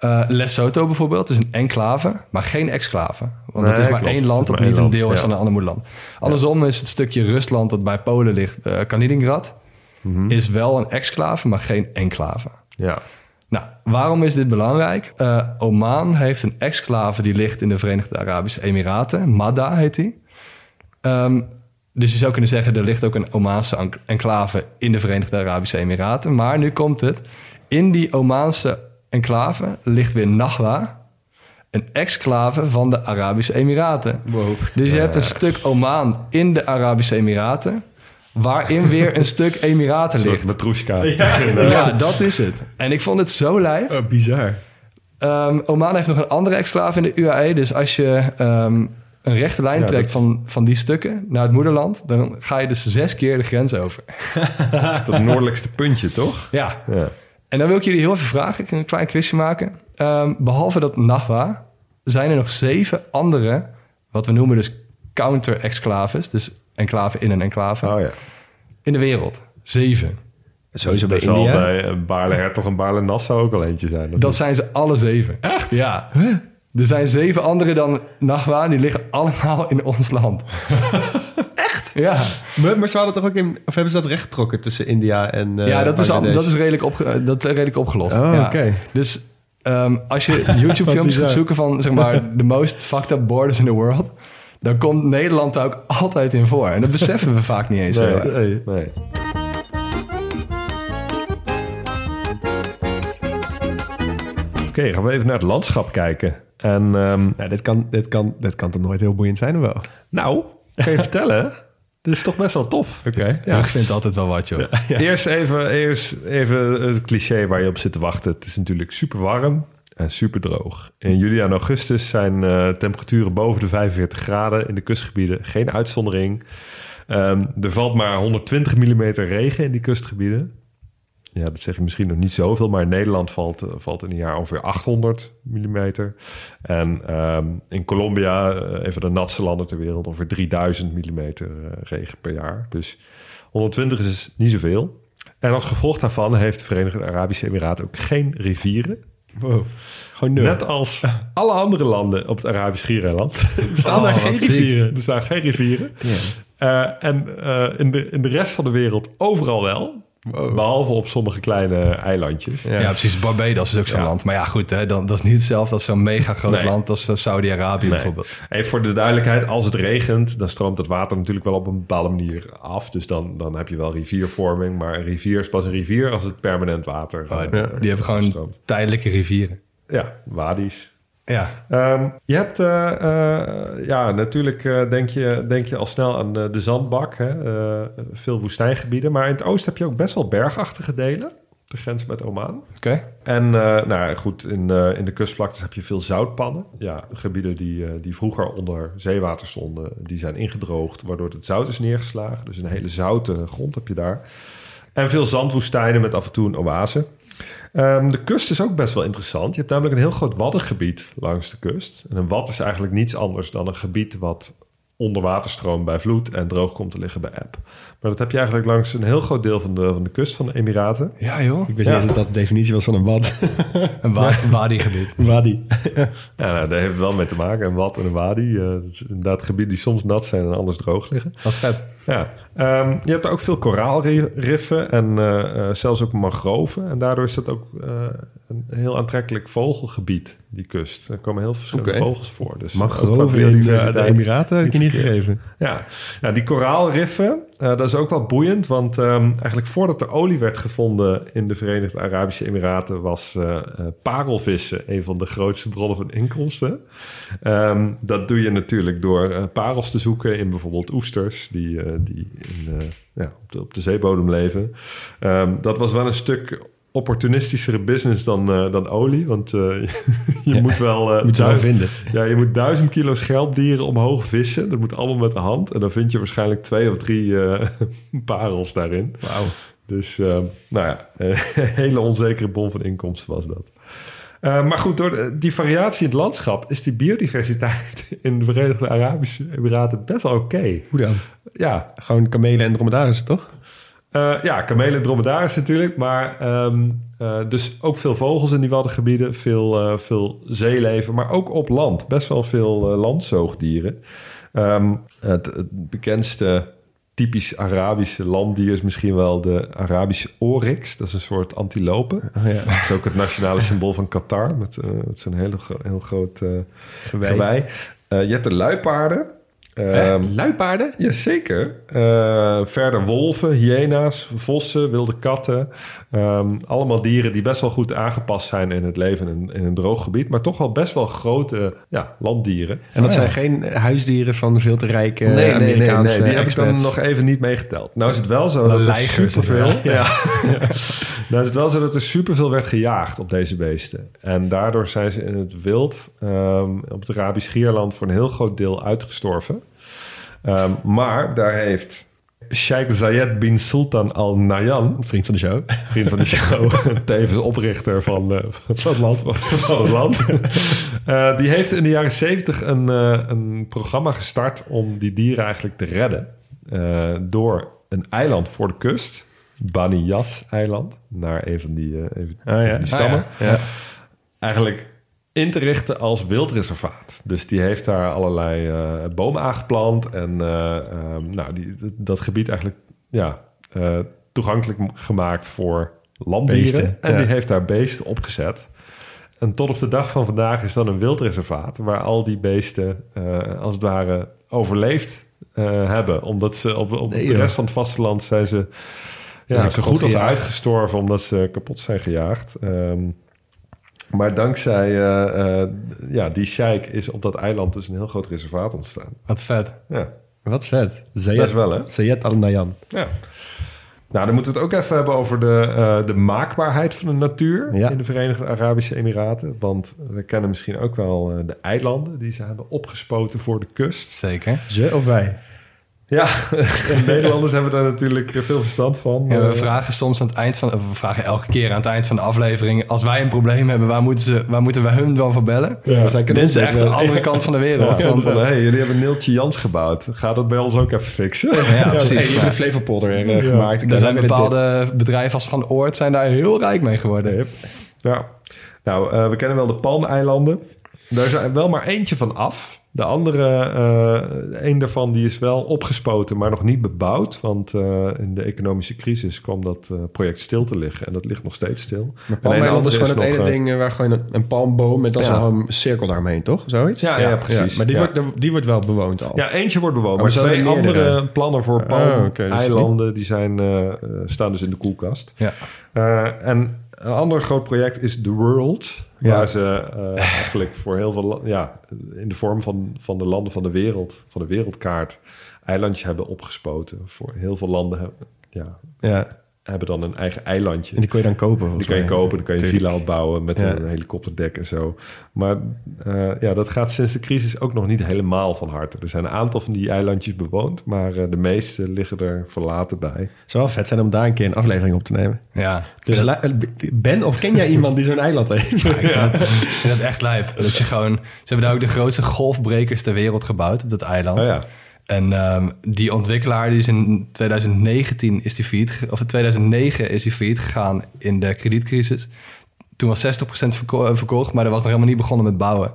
Eh, Lesotho bijvoorbeeld is een enclave, maar geen exclave. Want het is maar klopt. één land dat niet een land, deel is van een ander moederland. Andersom is het stukje Rusland dat bij Polen ligt, eh, Kaliningrad, Mhm. is wel een exclave, maar geen enclave. Ja. Nou, waarom is dit belangrijk? Eh, Oman heeft een exclave die ligt in de Verenigde Arabische Emiraten. Madda heet die. Ehm, dus je zou kunnen zeggen, er ligt ook een Omaanse en- enclave in de Verenigde Arabische Emiraten. Maar nu komt het. In die Omaanse enclave ligt weer Nahwa, een exclave van de Arabische Emiraten. Wow. Dus je hebt een stuk Oman in de Arabische Emiraten, waarin weer een stuk Emiraten Een ligt. matroeska. Ja, dat is het. En ik vond het zo lijf. Oh, bizar. Ehm, Oman heeft nog een andere exclave in de UAE. Dus als je ehm, een rechte lijn Ja, trekt dat- van, van die stukken naar het moederland... dan ga je dus zes keer de grens over. Dat is het noordelijkste puntje, toch? Ja, Ja. En dan wil ik jullie heel even vragen. Ik ga een klein quizje maken. Ehm, behalve dat Nahwa zijn er nog zeven andere... wat we noemen dus counter-exclaves. Dus enclave in een enclave. Oh ja. In de wereld. Zeven. Sowieso bij Dat zal India. bij eh, Baarle Hertog en Baarle Nassau ook al eentje zijn. Dat zijn ze alle zeven. Echt? Ja. Er zijn zeven andere dan Nahwa. Die liggen allemaal in ons land. Ja. Maar, maar ze hadden toch ook in... Of hebben ze dat recht getrokken tussen India en eh, ja, dat is, al, dat is redelijk, opge, dat is redelijk opgelost. Oh, ja. oké. Dus ehm, als je YouTube-filmpjes gaat zoeken van, zeg maar, the most fucked up borders in the world... dan komt Nederland daar ook altijd in voor. En dat beseffen we vaak niet eens. Nee, nee. nee. Oké, gaan we even naar het landschap kijken. En ehm, Nou, dit kan, dit, kan, dit kan toch nooit heel boeiend zijn, of wel? nou, kan je vertellen? Dit is toch best wel tof. Oké. Ja. Ik vind altijd wel wat, joh. Eerst, even, eerst even het cliché waar je op zit te wachten. Het is natuurlijk super warm en super droog. In juli en augustus zijn eh, temperaturen boven de 45 graden in de kustgebieden. Geen uitzondering. Ehm, er valt maar 120 mm regen in die kustgebieden. Ja, dat zeg je misschien nog niet zoveel, maar in Nederland valt, eh, valt in een jaar ongeveer 800 mm. En ehm, in Colombia, eh, een van de natste landen ter wereld, ongeveer 3000 mm eh, regen per jaar. Dus 120 is dus niet zoveel. En als gevolg daarvan heeft de Verenigde Arabische Emiraten ook geen rivieren. Wow. Gewoon nul. Net als alle andere landen op het Arabisch Schiereiland. Bestaan daar Oh, geen wat ziek. rivieren? Er bestaan geen rivieren. Eh, en eh, in, de, in de rest van de wereld overal wel. Wow. Behalve op sommige kleine eilandjes. Ja, precies. Barbados is ook zo'n Ja. land. Maar ja, goed, hè, dan, dat is niet hetzelfde als zo'n mega groot Nee. land als eh, Saudi-Arabië bijvoorbeeld. Even voor de duidelijkheid, als het regent, dan stroomt het water natuurlijk wel op een bepaalde manier af. Dus dan, dan heb je wel riviervorming. Maar een rivier is pas een rivier als het permanent water Oh, eh, Die hebben gewoon tijdelijke rivieren. Ja, wadi's. Ja, Ehm, je hebt, eh, eh, ja, natuurlijk eh, denk, je, denk je al snel aan de zandbak. Hè? Veel woestijngebieden. Maar in het oosten heb je ook best wel bergachtige delen. De grens met Oman. oké. En nou goed, in, in de kustvlaktes heb je veel zoutpannen. Ja, gebieden die, die vroeger onder zeewater stonden, die zijn ingedroogd, waardoor het zout is neergeslagen. Dus een hele zoute grond heb je daar. En veel zandwoestijnen met af en toe een oase. Ehm, de kust is ook best wel interessant. Je hebt namelijk een heel groot waddengebied langs de kust. En een wad is eigenlijk niets anders dan een gebied wat onderwaterstroom bij vloed en droog komt te liggen bij eb. Maar dat heb je eigenlijk langs een heel groot deel van de, van de kust van de Emiraten. Ja, joh. Ik wist Ja. niet eens dat dat de definitie was van een bad. Een wa wadi-gebied. Wadi. Ja, nou, daar heeft het wel mee te maken. Een wat en een wadi. eh, dat is inderdaad gebieden die soms nat zijn en anders droog liggen. Wat vet. Ja, ehm, je hebt er ook veel koraalriffen en eh, eh, zelfs ook mangroven. En daardoor is dat ook eh, een heel aantrekkelijk vogelgebied, die kust. Er komen heel verschillende vogels voor. Dus Mangroven qua in de, de biodiversiteit. Emiraten had ik je niet gegeven. Ja, ja die koraalriffen, eh, dat is ook wel boeiend. Want ehm, eigenlijk voordat er olie werd gevonden in de Verenigde Arabische Emiraten... was eh, eh, parelvissen een van de grootste bronnen van inkomsten. Ehm, dat doe je natuurlijk door eh, parels te zoeken in bijvoorbeeld oesters... die, eh, die in, eh, ja, op, de, op de zeebodem leven. Ehm, dat was wel een stuk opportunistischere business dan, eh, dan olie. Want eh, je Ja. moet wel... eh, Moet je duizend- vinden. ja, je moet duizend kilo schelpdieren omhoog vissen. Dat moet allemaal met de hand. En dan vind je waarschijnlijk twee of drie eh, parels daarin. Wauw. Dus, eh, nou ja, een hele onzekere bron van inkomsten was dat. Eh, maar goed, door die variatie in het landschap is die biodiversiteit in de Verenigde Arabische Emiraten best wel oké. Hoe dan? Ja, Gewoon kamelen en dromedarissen, toch? Eh, ja, kamelen en dromedaris natuurlijk, maar ehm, eh, dus ook veel vogels in die waddengebieden, veel, eh, veel zeeleven, maar ook op land. Best wel veel landzoogdieren. Ehm, het, het bekendste typisch Arabische landdier is misschien wel de Arabische oryx. Dat is een soort antilope. Oh, ja. Dat is ook het nationale symbool van Qatar, met, met zo'n gro- heel groot gewei. Eh, je hebt de luipaarden. Ehm, Luipaarden? Jazeker. Eh verder wolven, hyena's, vossen, wilde katten. Ehm, allemaal dieren die best wel goed aangepast zijn in het leven in, in een droog gebied. Maar toch wel best wel grote ja, landdieren. En dat Oh, ja. zijn geen huisdieren van veel te rijke nee, nee, nee, Die heb ik dan nog even niet meegeteld. Nou is het wel zo dat er superveel... ja. Ja. nou is het wel zo dat er superveel werd gejaagd op deze beesten. En daardoor zijn ze in het wild ehm, op het Arabisch Schierland voor een heel groot deel uitgestorven. Ehm, maar daar heeft Sheikh Zayed bin Sultan Al Nahyan, Een vriend van de show. vriend van de show, tevens oprichter van, eh, van het land, van het land. Eh, die heeft in de jaren zeventig een, eh, een programma gestart om die dieren eigenlijk te redden. door een eiland voor de kust, Bani Yas eiland, naar een van die, van Oh ja. die stammen. Ah, ja. Eigenlijk in te richten als wildreservaat. Dus die heeft daar allerlei eh, bomen aangeplant en eh, ehm, nou, die, dat gebied eigenlijk ja, eh, toegankelijk gemaakt voor landdieren. Beesten, en ja. die heeft daar beesten opgezet. En tot op de dag van vandaag is dat een wildreservaat waar al die beesten als het ware overleefd hebben. Omdat ze op, op Nee, de rest van het vasteland zijn ze ze ja, zo goed als uitgestorven omdat ze kapot zijn gejaagd. Ehm, maar dankzij eh, eh, ja, die sheik is op dat eiland dus een heel groot reservaat ontstaan. Wat vet. Ja, Wat vet. Zayed, best wel hè? Zayed Al Nahyan. Ja. Nou, dan moeten we het ook even hebben over de, eh, de maakbaarheid van de natuur Ja. in de Verenigde Arabische Emiraten. Want we kennen misschien ook wel de eilanden die ze hebben opgespoten voor de kust. Zeker. Ze of wij? Ja, Nederlanders hebben daar natuurlijk veel verstand van. Ja, we Eh, vragen soms aan het eind van... We vragen elke keer aan het eind van de aflevering... als wij een probleem hebben, waar moeten, ze, waar moeten we hun dan voor bellen? Ja. Zij kunnen ons echt de andere kant van de wereld. Ja, van, hey, jullie hebben Neeltje Jans gebouwd. Ga dat bij ons ook even fixen. ja, Hey, precies. hebben Ja. de Flevopolder eh, Ja. gemaakt. Er zijn dit. bepaalde bedrijven als Van Oort... zijn daar heel rijk mee geworden. Ja, nou, eh, we kennen wel de Palmeilanden. Daar is er wel maar eentje van af. De andere, eh een daarvan, die is wel opgespoten, maar nog niet bebouwd. Want eh, in de economische crisis kwam dat eh, project stil te liggen. En dat ligt nog steeds stil. Maar een Palmeiland is gewoon het ene ding waar gewoon een, een palmboom met Ja. zo'n cirkel daaromheen, toch? Zoiets? Ja, ja, precies. maar die. Wordt, die wordt wel bewoond al. Ja, eentje wordt bewoond. Oh, maar maar twee er andere plannen voor Oh, dus Palmeilanden die zijn, staan dus in de koelkast. Ja. En een ander groot project is The World. Ja. Waar ze eh, eigenlijk voor heel veel... Ja, in de vorm van, van de landen van de wereld... van de wereldkaart... eilandjes hebben opgespoten. Voor heel veel landen hebben, ja, Ja. Hebben dan een eigen eilandje. En die kon je dan kopen, Die kan je kopen, dan kan je een villa opbouwen met Ja. een helikopterdek en zo. Maar eh, ja, dat gaat sinds de crisis ook nog niet helemaal van harte. Er zijn een aantal van die eilandjes bewoond, maar eh, de meeste liggen er verlaten bij. Het zou wel vet zijn om daar een keer een aflevering op te nemen. Ja. Dus eh, Ben, of ken jij iemand die zo'n eiland heeft? Ik vind, het, ik vind het echt lijp. Dat je gewoon, ze hebben daar ook de grootste golfbrekers ter wereld gebouwd op dat eiland. Oh ja. En ehm, die ontwikkelaar die is in 2019 is die failliet, of in 2009 is die failliet gegaan in de kredietcrisis. Toen was 60% verko- eh, verkocht, maar dat was nog helemaal niet begonnen met bouwen.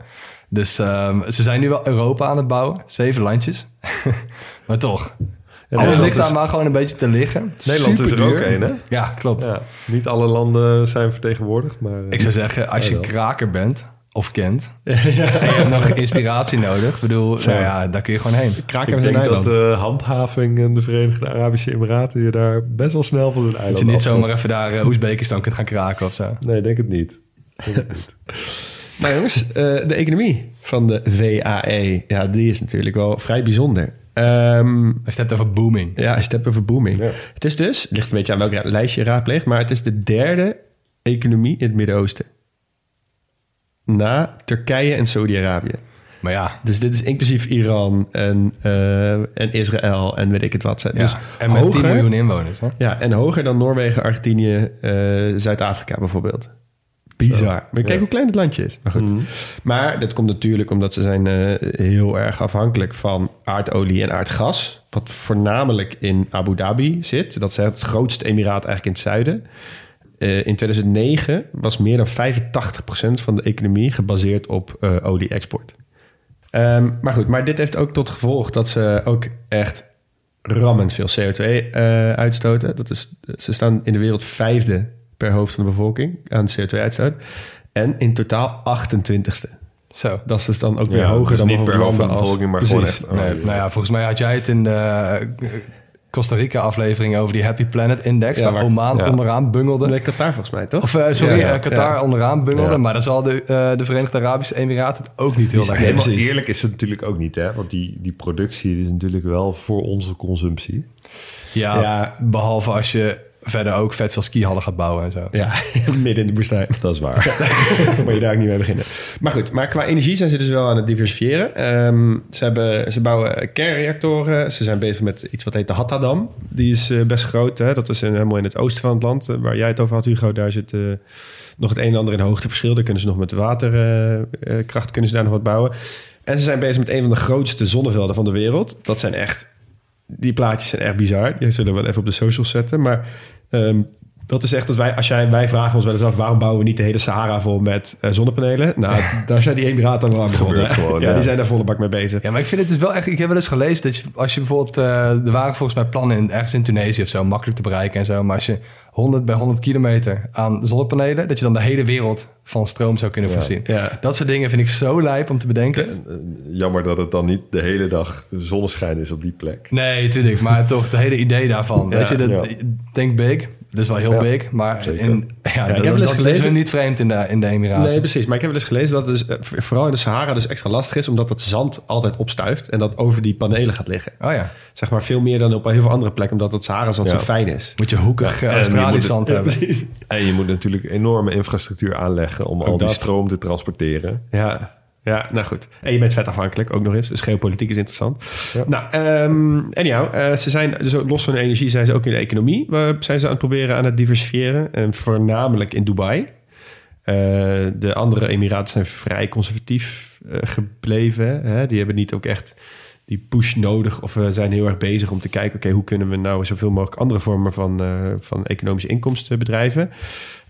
Dus ehm, ze zijn nu wel Europa aan het bouwen, zeven landjes. maar toch, alles Nederland ligt daar maar gewoon een beetje te liggen. Nederland is er ook één, hè? Ja, klopt. Ja, niet alle landen zijn vertegenwoordigd, maar... Ik zou zeggen, als Ja, je kraker bent of kent en je hebt nog inspiratie nodig, ik bedoel, nou ja, daar kun je gewoon heen. Kraken ik we een denk dat eiland. de handhaving in de Verenigde Arabische Emiraten je daar best wel snel van een eiland Dat je niet zomaar even daar uh, Oezbekistan kunt gaan kraken of zo. Nee, denk het niet. Denk het niet. Maar jongens, eh, de economie van de VAE, ja, die is natuurlijk wel vrij bijzonder. Ehm, Als je hebt over booming. ja, als je het hebt over booming. Ja. Het is dus, het ligt een beetje aan welk lijstje je raadpleegt, maar het is de derde economie in het Midden-Oosten. Na Turkije en Saudi-Arabië. Maar ja, Dus dit is inclusief Iran en, eh, en Israël en weet ik het wat. ja. Dus en met 10 hoger- miljoen inwoners. Hè? Ja, en hoger dan Noorwegen, Argentinië, eh, Zuid-Afrika bijvoorbeeld. Bizar. Maar kijk Ja. hoe klein het landje is. Maar goed. Mhm. Maar dat komt natuurlijk omdat ze zijn eh, heel erg afhankelijk van aardolie en aardgas. Wat voornamelijk in Abu Dhabi zit. Dat is het grootste emiraat eigenlijk in het zuiden. Eh, in 2009 was meer dan 85% van de economie gebaseerd op eh, olie-export. Ehm, maar goed, maar dit heeft ook tot gevolg dat ze ook echt rammend veel CO2 eh, uitstoten. Dat is, ze staan in de wereld vijfde per hoofd van de bevolking aan CO2-uitstoot. En in totaal 28ste. Zo. Dat is dus dan ook weer Ja, hoger dus dan niet per hoofd van de bevolking, maar Precies. gewoon echt... Nee, nou ja, volgens mij had jij het in de Costa Rica aflevering over die Happy Planet Index, Ja, waar waar- Oman ja. onderaan bungelde. Nee, Qatar volgens mij, toch? Of eh, sorry, Ja, ja, eh, Qatar ja. onderaan bungelde, Ja. maar dan zal de, eh, de Verenigde Arabische Emiraten het ook niet heel erg helemaal precies. eerlijk is het natuurlijk ook niet, hè? Want die, die productie is natuurlijk wel voor onze consumptie. Ja, Ja. behalve als je verder ook vet veel skihallen gaat bouwen en zo. Ja, midden in de woestijn. Dat is waar. Moet je daar ook niet mee beginnen. Maar goed, maar qua energie zijn ze dus wel aan het diversifiëren. Ehm, ze, hebben, ze bouwen kernreactoren. Ze zijn bezig met iets wat heet de Hattadam. Die is eh, best groot. Hè? Dat is in, helemaal in het oosten van het land. eh, waar jij het over had, Hugo. Daar zit eh, nog het een en ander in hoogteverschil. Daar kunnen ze nog met waterkracht kunnen ze daar nog wat bouwen. En ze zijn bezig met een van de grootste zonnevelden van de wereld. Dat zijn echt... Die plaatjes zijn echt bizar. Die zullen we wel even op de socials zetten. Maar ehm, dat is echt dat wij, als jij, wij vragen ons wel eens af, waarom bouwen we niet de hele Sahara vol met eh, zonnepanelen? Nou, daar zijn die Emiraten wel aan begonnen. Gewoon, ja, ja. die zijn daar volle bak mee bezig. Ja, maar ik vind het dus wel echt... Ik heb wel eens gelezen dat je, als je bijvoorbeeld... eh, er waren volgens mij plannen in, ergens in Tunesië of zo, makkelijk te bereiken en zo. Maar als je 100 bij 100 kilometer aan zonnepanelen... dat je dan de hele wereld van stroom zou kunnen voorzien. Ja. Dat soort dingen vind ik zo lijp om te bedenken. Eh, Jammer dat het dan niet de hele dag zonneschijn is op die plek. Nee, tuurlijk. Maar toch, het hele idee daarvan. Ja, weet je, dat, denk big. Dat is wel heel Ja, big. Maar in, ja, ik dat, heb wel eens dat gelezen- is niet vreemd in de, in de Emiraten. Nee, precies. Maar ik heb wel eens gelezen dat het dus, eh, vooral in de Sahara dus extra lastig is, omdat het zand altijd opstuift en dat over die panelen gaat liggen. Oh ja. Zeg maar veel meer dan op heel veel andere plekken, omdat het Sahara-zand Ja. zo fijn is. Moet je hoekig Ja, eh, en je moet Australisch zand hebben. En je moet natuurlijk enorme infrastructuur aanleggen om al die dat. stroom te transporteren. Ja, ja, nou goed. En je bent vet afhankelijk ook nog eens. Dus geopolitiek is interessant. Ja. Nou, ehm anyhow, eh, ze zijn dus los van de energie zijn ze ook in de economie. We zijn ze aan het proberen aan het diversifiëren. En voornamelijk in Dubai. Eh, de andere Emiraten zijn vrij conservatief eh, gebleven. Hè? Die hebben niet ook echt die push nodig. Of we zijn heel erg bezig om te kijken... oké, hoe kunnen we nou zoveel mogelijk andere vormen van, van economische inkomsten bedrijven...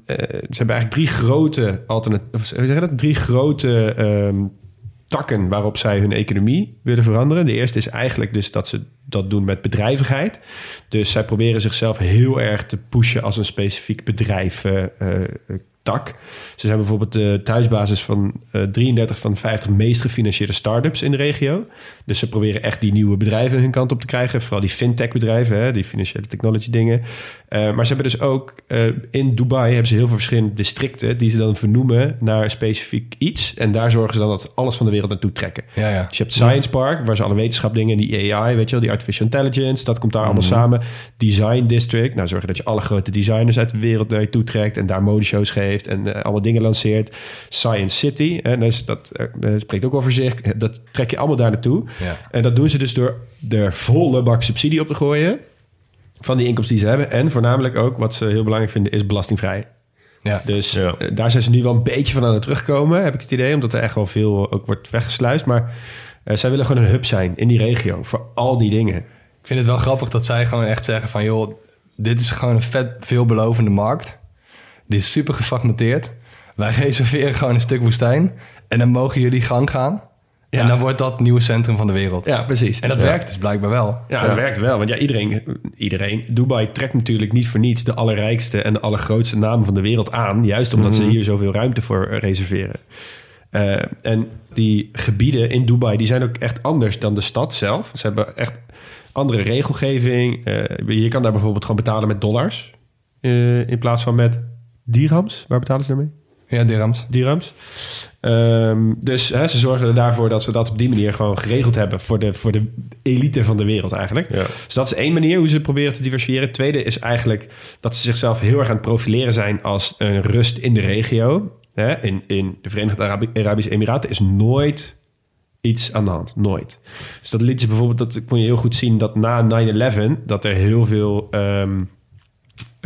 Eh, ze hebben eigenlijk drie grote alternatieven. Drie grote ehm, takken waarop zij hun economie willen veranderen. De eerste is eigenlijk dus dat ze dat doen met bedrijvigheid. Dus zij proberen zichzelf heel erg te pushen als een specifiek bedrijf. eh, tak. Ze zijn bijvoorbeeld de thuisbasis van eh, 33 van de 50 meest gefinancierde start-ups in de regio. Dus ze proberen echt die nieuwe bedrijven hun kant op te krijgen. Vooral die fintech bedrijven, hè, die financiële technology dingen. Eh, maar ze hebben dus ook eh, in Dubai hebben ze heel veel verschillende districten die ze dan vernoemen naar een specifiek iets. En daar zorgen ze dan dat ze alles van de wereld naartoe trekken. Ja, ja. Dus je hebt Science Park, waar ze alle wetenschapdingen, die AI, weet je wel, die artificial intelligence, dat komt daar allemaal samen. Design District, nou zorgen dat je alle grote designers uit de wereld naar je toe trekt en daar modeshows geeft en eh, allemaal dingen lanceert. Science City, en dus dat dat spreekt ook over zich, dat trek je allemaal daar naartoe. Ja. En dat doen ze dus door er volle bak subsidie op te gooien van die inkomsten die ze hebben. En voornamelijk ook, wat ze heel belangrijk vinden, is belastingvrij. Ja. Dus Ja. eh, daar zijn ze nu wel een beetje van aan het terugkomen, heb ik het idee. Omdat er echt wel veel ook wordt weggesluist. Maar Eh, zij willen gewoon een hub zijn in die regio voor al die dingen. Ik vind het wel grappig dat zij gewoon echt zeggen van... joh, dit is gewoon een vet veelbelovende markt. Die is super gefragmenteerd. Wij reserveren gewoon een stuk woestijn. En dan mogen jullie gang gaan. Ja. En dan wordt dat het nieuwe centrum van de wereld. Ja, precies. En dat Ja. werkt dus blijkbaar wel. Ja, dat werkt wel. Want ja, iedereen, iedereen... Dubai trekt natuurlijk niet voor niets de allerrijkste en de allergrootste namen van de wereld aan. Juist omdat ze hier zoveel ruimte voor reserveren. Eh, en die gebieden in Dubai, die zijn ook echt anders dan de stad zelf. Ze hebben echt andere regelgeving. Eh, je kan daar bijvoorbeeld gewoon betalen met dollars. eh, in plaats van met dirhams. Waar betalen ze daarmee? Ja, dirhams. dirhams. Ehm, dus hè, ze zorgen er daarvoor dat ze dat op die manier gewoon geregeld hebben voor de, voor de elite van de wereld eigenlijk. Ja. Dus dat is één manier hoe ze proberen te diversifiëren. Tweede is eigenlijk dat ze zichzelf heel erg aan het profileren zijn als een rust in de regio. Hè, in, in de Verenigde Arabi- Arabische Emiraten is nooit iets aan de hand. Nooit. Dus dat liet ze bijvoorbeeld, dat kon je heel goed zien dat na 9-11 dat er heel veel. ehm,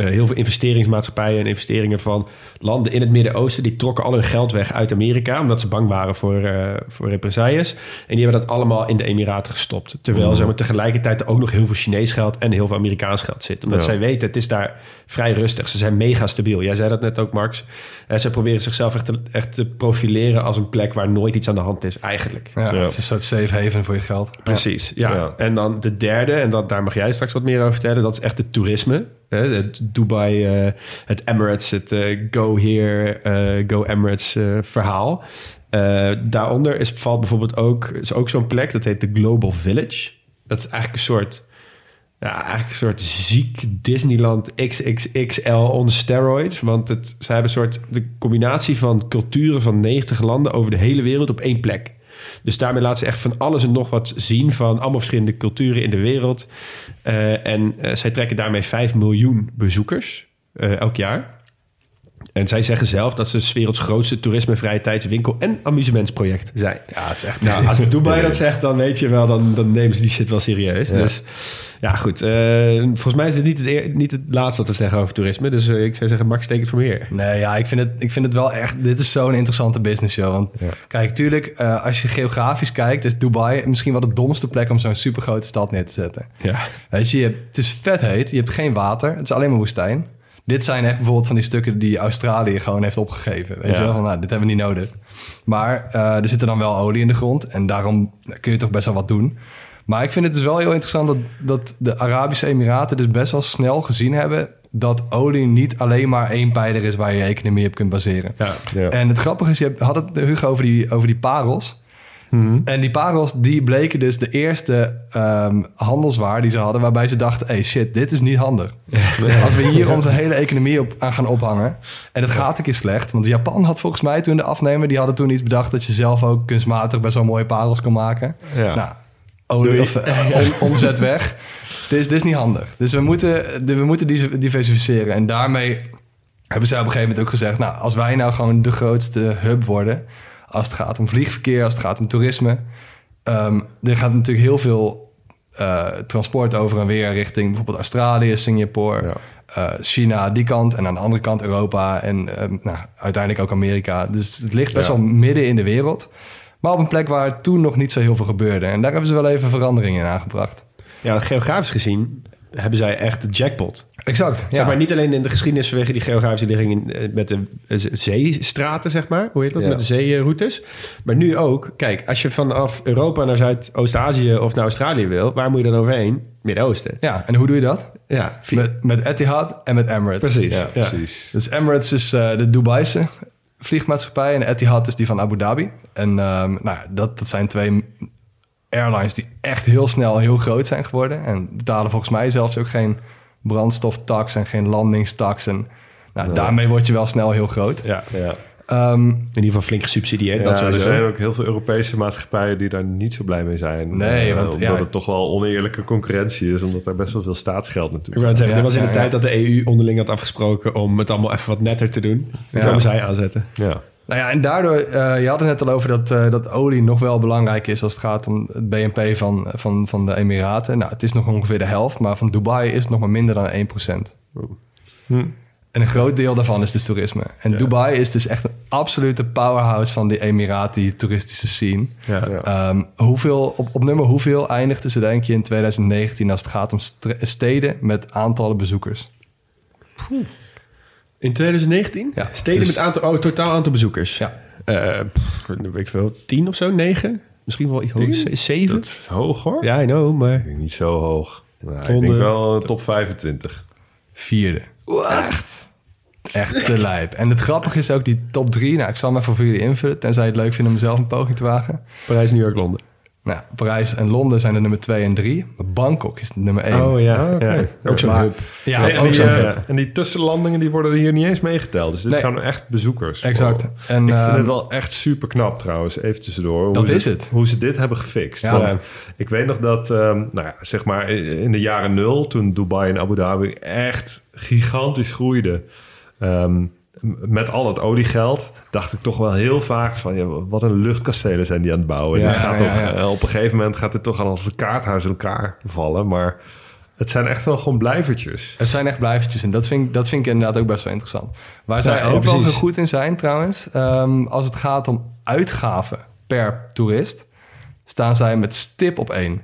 eh, heel veel investeringsmaatschappijen en investeringen van landen in het Midden-Oosten... die trokken al hun geld weg uit Amerika... omdat ze bang waren voor, eh voor represailles. En die hebben dat allemaal in de Emiraten gestopt. Terwijl zeg maar, tegelijkertijd er ook nog heel veel Chinees geld... en heel veel Amerikaans geld zit. Omdat Ja. zij weten, het is daar vrij rustig. Ze zijn mega stabiel. Jij zei dat net ook, Max. En ze proberen zichzelf echt te, echt te profileren... als een plek waar nooit iets aan de hand is, eigenlijk. Ja, Ja. Het is een soort safe haven voor je geld. Precies, ja. Ja. En dan de derde, en dat, daar mag jij straks wat meer over vertellen... dat is echt het toerisme. Hè? Het Dubai, eh, het Emirates, het eh, Go Here, eh, Go Emirates eh, verhaal. Eh, daaronder is, valt bijvoorbeeld ook, is ook zo'n plek, dat heet de Global Village. Dat is eigenlijk een soort... Ja, eigenlijk een soort ziek Disneyland XXXL on steroids. Want het, zij hebben een soort de combinatie van culturen van 90 landen over de hele wereld op één plek. Dus daarmee laten ze echt van alles en nog wat zien van allemaal verschillende culturen in de wereld. Eh, en eh, zij trekken daarmee 5 miljoen bezoekers eh, elk jaar. En zij zeggen zelf dat ze 's werelds grootste toerisme, vrije tijdswinkel en amusementsproject zijn. Ja, het is echt Nou, als Dubai dat zegt, dan weet je wel, dan, dan nemen ze die shit wel serieus. Ja. Dus ja, goed. eh, volgens mij is het niet het, eer- niet het laatste wat te zeggen over toerisme. Dus eh, ik zou zeggen, Max, steek het voor meer. Nee, ja, ik vind het, ik vind het wel echt... Dit is zo'n interessante business show. Want Ja. kijk, tuurlijk, eh, als je geografisch kijkt... is Dubai misschien wel de domste plek om zo'n supergrote stad neer te zetten. Ja. Weet je, je hebt, het is vet heet. Je hebt geen water. Het is alleen maar woestijn. Dit zijn echt bijvoorbeeld van die stukken die Australië gewoon heeft opgegeven. Weet Ja. je wel, van nou, dit hebben we niet nodig. Maar er zit er dan wel olie in de grond. En daarom kun je toch best wel wat doen. Maar ik vind het dus wel heel interessant dat, dat de Arabische Emiraten dus best wel snel gezien hebben... dat olie niet alleen maar één pijler is waar je je economie op kunt baseren. Ja. Ja. En het grappige is, je had het Hugo over die, over die parels. Mhm. En die parels, die bleken dus de eerste ehm, handelswaar die ze hadden... waarbij ze dachten, hey shit, dit is niet handig. Als we hier onze hele economie op, aan gaan ophangen... en het gaat een keer slecht... want Japan had volgens mij toen de afnemer... die hadden toen iets bedacht dat je zelf ook kunstmatig... best wel mooie parels kon maken. Ja. Nou, olie of eh, om- omzet weg. Dit is, dit is niet handig. Dus we moeten, we moeten diversificeren. En daarmee hebben zij op een gegeven moment ook gezegd... nou, als wij nou gewoon de grootste hub worden... als het gaat om vliegverkeer, als het gaat om toerisme... ehm, er gaat natuurlijk heel veel eh, transport over en weer... richting bijvoorbeeld Australië, Singapore, Ja. eh, China, die kant... en aan de andere kant Europa en ehm, nou, uiteindelijk ook Amerika. Dus het ligt best Ja. wel midden in de wereld... maar op een plek waar toen nog niet zo heel veel gebeurde. En daar hebben ze wel even veranderingen in aangebracht. ja, geografisch gezien hebben zij echt de jackpot. Exact. Zeg maar niet alleen in de geschiedenis vanwege die geografische ligging in, eh, met de eh, zeestraten, zeg maar. Hoe heet dat? Ja. Met de zeeroutes. Maar nu ook, kijk, als je vanaf Europa naar Zuidoost-Azië of naar Australië wil, waar moet je dan overheen? Midden-Oosten. Ja, en hoe doe je dat? Ja, Met, met Etihad en met Emirates. precies. Ja, Ja, precies. Dus Emirates is eh, de Dubaise vliegmaatschappij en Etihad is die van Abu Dhabi. En ehm, nou, dat, dat zijn twee airlines die echt heel snel heel groot zijn geworden. En betalen volgens mij zelfs ook geen brandstoftax en geen landingstax. En nou, Nee. daarmee word je wel snel heel groot. Ja. Ja. Ehm, In ieder geval flink gesubsidieerd. Ja, dat er zijn ook heel veel Europese maatschappijen die daar niet zo blij mee zijn. Nee, Eh, want, omdat ja. het toch wel oneerlijke concurrentie is, omdat er best wel veel staatsgeld Ik natuurlijk. wou net zeggen, Ja, dit was in de ja, tijd dat de EU onderling had afgesproken om het allemaal even wat netter te doen. Ja. komen zij aanzetten. Ja. Nou ja, en daardoor, eh, je had het net al over dat, eh, dat olie nog wel belangrijk is als het gaat om het BNP van, van, van de Emiraten. Nou, het is nog ongeveer de helft, maar van Dubai is het nog maar minder dan 1%. Hm. En een groot deel daarvan is dus toerisme. En Ja. Dubai is dus echt een absolute powerhouse van de Emirati toeristische scene. Ja. Ja. Ehm, hoeveel, op, op nummer hoeveel eindigden ze denk je in 2019 als het gaat om steden met aantallen bezoekers? In 2019? Ja. Steden Dus- met aantal, oh, totaal aantal bezoekers. Ja. Eh, pff, weet ik veel, tien of zo, negen? Misschien wel iets hoger, zeven? Dat is hoog hoor. Ja, I know, maar... Ik niet zo hoog. Nou, ik denk wel top 25. Vierde. Wat? Echt te lijp. En het grappige is ook die top drie. Nou, ik zal hem even voor jullie invullen. Tenzij je het leuk vindt om zelf een poging te wagen. Parijs, New York, Londen. Nou, Parijs en Londen zijn de nummer twee en drie. Maar Bangkok is de nummer één. Oh ja, Ah, oké. ja. ook zo'n hub. Ja, en, ook die, zo. eh, en die tussenlandingen die worden hier niet eens meegeteld. Dus dit Nee. gaan echt bezoekers. Exact. En, ik vind ehm, het wel echt super knap trouwens, even tussendoor. hoe Dat ze- is het. Hoe ze dit hebben gefixt. Ja. Want ik weet nog dat, ehm, nou ja, zeg maar in de jaren nul... toen Dubai en Abu Dhabi echt gigantisch groeiden... ehm, met al het oliegeld dacht ik toch wel heel vaak van... Ja, wat een luchtkastelen zijn die aan het bouwen. Ja, En die gaat ja, toch, ja. eh, op een gegeven moment gaat dit toch aan als een kaarthuis in elkaar vallen. Maar het zijn echt wel gewoon blijvertjes. Het zijn echt blijvertjes en dat vind, ik- dat vind ik inderdaad ook best wel interessant. Waar zij ook wel heel goed in zijn trouwens, ehm, als het gaat om uitgaven per toerist, staan zij met stip op één.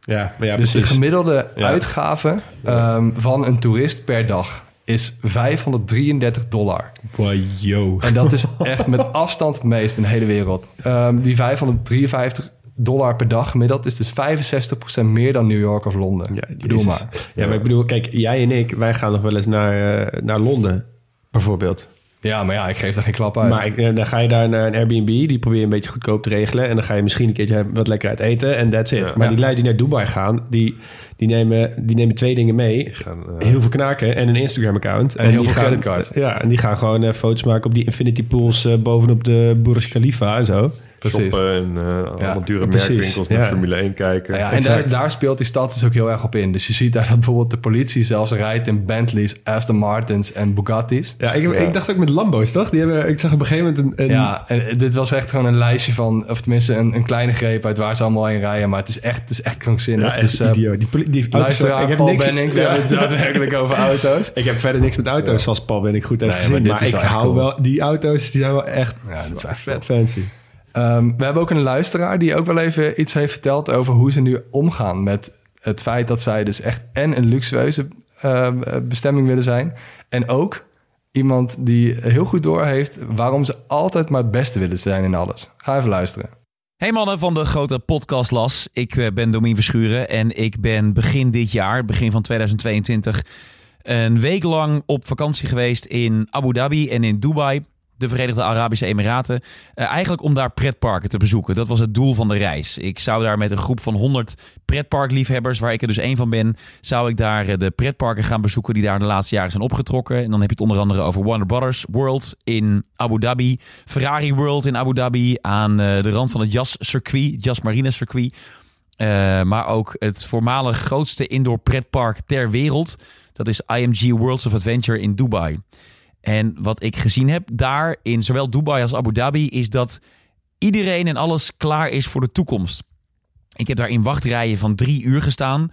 Ja, maar ja, dus de precies. gemiddelde Ja. uitgave ehm, van een toerist per dag is 533 dollar. Wow. En dat is echt met afstand het meest in de hele wereld. Ehm, die 553 dollar per dag gemiddeld is dus 65% meer dan New York of Londen. Ja, Bedoel maar. Ja, maar ik bedoel, kijk, jij en ik, wij gaan nog wel eens naar, eh, naar Londen, bijvoorbeeld. Ja, maar ja, ik geef daar geen klap uit. Maar ik, eh, dan ga je daar naar een Airbnb, die probeer je een beetje goedkoop te regelen. En dan ga je misschien een keertje wat lekker uit eten en that's it. Ja. maar Ja. die lui die naar Dubai gaan, die, die, nemen, die nemen twee dingen mee. Gaan, eh, Heel veel knaken en een Instagram-account. En heel die veel gaan, creditcards. Ja, en die gaan gewoon eh, foto's maken op die infinity pools bovenop de Burj Khalifa en zo. Precies. shoppen en eh allemaal dure precies. merkwinkels naar Ja. Formule 1 kijken. Ja, en daar, daar speelt die stad dus ook heel erg op in. Dus je ziet daar dat bijvoorbeeld de politie zelfs rijdt in Bentleys, Aston Martins en Bugattis. Ja, ik, heb- Ja. ik dacht ook met Lambo's, toch? Die hebben, ik zag op een gegeven moment een... een Ja, en dit was echt gewoon een lijstje van, of tenminste een, een kleine greep uit waar ze allemaal in rijden. Maar het is echt, het is echt krankzinnig. Ja, echt dus, eh, idioot. Die, die luisteraar, ik heb Paul niks- Benning, we Ja. hebben het daadwerkelijk over auto's. Ik heb verder niks met auto's, zoals Paul ben ik goed heeft Nee, gezien. maar ik hou cool. wel... Die auto's, die zijn wel echt Ja, dat is echt vet fancy. Ehm, we hebben ook een luisteraar die ook wel even iets heeft verteld over hoe ze nu omgaan met het feit dat zij dus echt en een luxueuze ehm, eh, bestemming willen zijn. En ook iemand die heel goed doorheeft waarom ze altijd maar het beste willen zijn in alles. Ga even luisteren. Hey mannen van de grote podcast Las. Ik eh, ben Domien Verschuren en ik ben begin dit jaar, begin van 2022, een week lang op vakantie geweest in Abu Dhabi en in Dubai, de Verenigde Arabische Emiraten. Eh, eigenlijk om daar pretparken te bezoeken. Dat was het doel van de reis. Ik zou daar met een groep van 100 pretparkliefhebbers, waar ik er dus één van ben, zou ik daar eh, de pretparken gaan bezoeken die daar de laatste jaren zijn opgetrokken. En dan heb je het onder andere over Warner Brothers World in Abu Dhabi, Ferrari World in Abu Dhabi, aan eh, de rand van het Jas circuit, Jas Marina circuit. Maar ook het voormalig grootste indoor pretpark ter wereld. Dat is IMG Worlds of Adventure in Dubai. En wat ik gezien heb daar in zowel Dubai als Abu Dhabi is dat iedereen en alles klaar is voor de toekomst. Ik heb daar in wachtrijen van drie uur gestaan,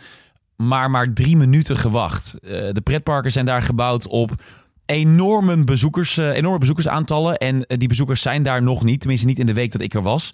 maar maar drie minuten gewacht. Eh, de pretparken zijn daar gebouwd op enorme, bezoekers, eh, enorme bezoekersaantallen. En eh, die bezoekers zijn daar nog niet, tenminste niet in de week dat ik er was.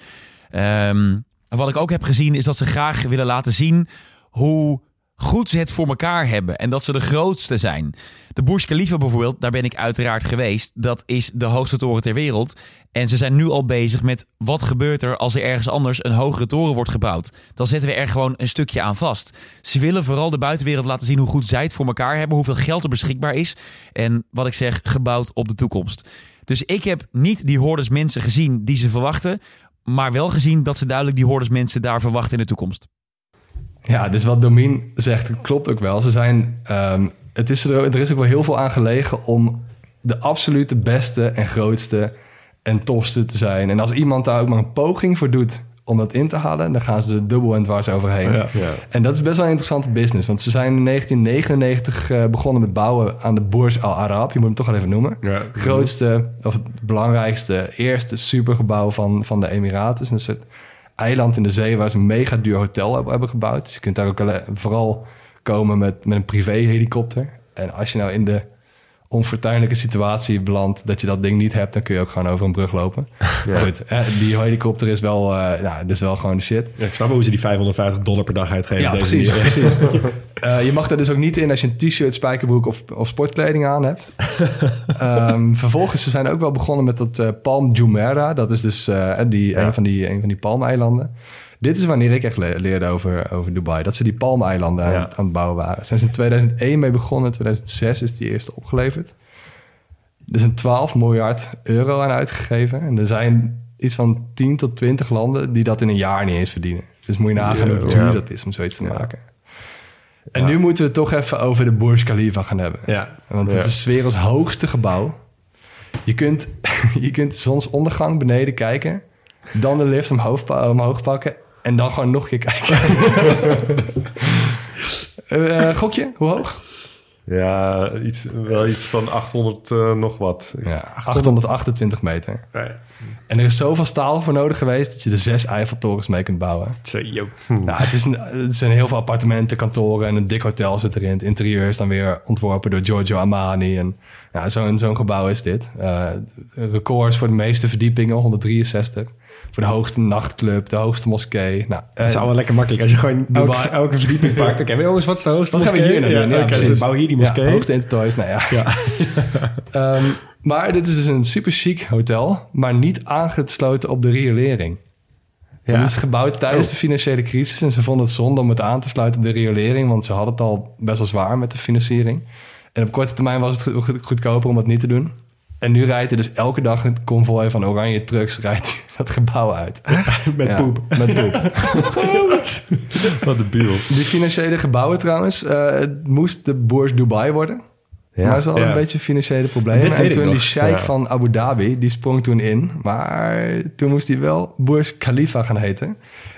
Ehm, wat ik ook heb gezien is dat ze graag willen laten zien hoe goed ze het voor elkaar hebben. En dat ze de grootste zijn. De Burj Khalifa bijvoorbeeld, daar ben ik uiteraard geweest. Dat is de hoogste toren ter wereld. En ze zijn nu al bezig met wat gebeurt er als er ergens anders een hogere toren wordt gebouwd. Dan zetten we er gewoon een stukje aan vast. Ze willen vooral de buitenwereld laten zien hoe goed zij het voor elkaar hebben. Hoeveel geld er beschikbaar is. En wat ik zeg, gebouwd op de toekomst. Dus ik heb niet die hordes mensen gezien die ze verwachten. Maar wel gezien dat ze duidelijk die hordes mensen daar verwachten in de toekomst. Ja, dus wat Domien zegt, klopt ook wel. Ze zijn, ehm, het is er, er is ook wel heel veel aan gelegen om de absolute beste en grootste en tofste te zijn. En als iemand daar ook maar een poging voor doet om dat in te halen, dan gaan ze er dubbel en dwars overheen. Ja. Ja. En dat is best wel een interessante business. Want ze zijn in 1999 eh, begonnen met bouwen aan de Burj Al Arab. Je moet hem toch wel even noemen. Ja. Grootste, of het belangrijkste, eerste supergebouw van, van de Emiraten. Een soort eiland in de zee waar ze een mega duur hotel hebben, gebouwd. Dus je kunt daar ook eh, vooral komen met, met een privé helikopter. En als je nou in de onfortuinlijke situatie belandt dat je dat ding niet hebt, dan kun je ook gewoon over een brug lopen. Goed, hè, die helikopter is wel, dat is wel gewoon de shit. Ja, ik snap wel hoe ze die 550 dollar per dag uitgeven. Ja, deze precies. precies. Eh, je mag er dus ook niet in als je een t-shirt, spijkerbroek of, of sportkleding aan hebt. Ehm, vervolgens, ze zijn ook wel begonnen met dat eh, Palm Jumeirah. Dat is dus die, Ja. een van die, een van die palmeilanden. Dit is wanneer ik echt le- leerde over, over Dubai. Dat ze die palmeilanden aan, Ja. aan het bouwen waren. Zijn ze in 2001 mee begonnen. In 2006 is die eerste opgeleverd. Er zijn 12 miljard euro aan uitgegeven. En er zijn iets van 10 tot 20 landen die dat in een jaar niet eens verdienen. Dus moet je nagaan hoe duur dat is om zoiets te maken. En nu moeten we het toch even over de Burj Khalifa gaan hebben. Ja. Want Ja. het is werelds hoogste gebouw. Je kunt, je kunt zonsondergang beneden kijken. Dan de lift omhoog, omhoog pakken. En dan gewoon nog een keer kijken. Eh, eh, gokje, hoe hoog? Ja, iets, wel iets van 800 eh, nog wat. Ja, 828 meter. Ja. En er is zoveel staal voor nodig geweest... dat je er zes Eiffeltorens mee kunt bouwen. Nou, het, is een, het zijn heel veel appartementen, kantoren en een dik hotel zit erin. Het interieur is dan weer ontworpen door Giorgio Armani. En ja, zo'n zo'n gebouw is dit. Eh, records voor de meeste verdiepingen, 163. Voor de hoogste nachtclub, de hoogste moskee. Nou, Dat is allemaal lekker makkelijk. Als je gewoon elke, elke verdieping pakt. Oké, jongens, wat is de hoogste Dan gaan we moskee? hier naar. Ja, oké, precies. dus bouw hier die moskee. Ja, hoogte Intertoys, nou ja. Ja. Ehm, maar dit is dus een super chic hotel, maar niet aangesloten op de riolering. Ja. Het is gebouwd tijdens de financiële crisis en ze vonden het zonde om het aan te sluiten op de riolering, want ze hadden het al best wel zwaar met de financiering. En op korte termijn was het goed- goedkoper om het niet te doen. En nu rijdt er dus elke dag een konvooi van oranje trucks rijdt dat gebouw uit. Met Ja, poep. Met poep. Wat de biel. Die financiële gebouwen trouwens, eh, het moest de Boers Dubai worden. Ja, maar wel ja. een beetje financiële problemen. Dit En toen die sheik Ja. van Abu Dhabi, die sprong toen in. Maar toen moest hij wel Burj Khalifa gaan heten.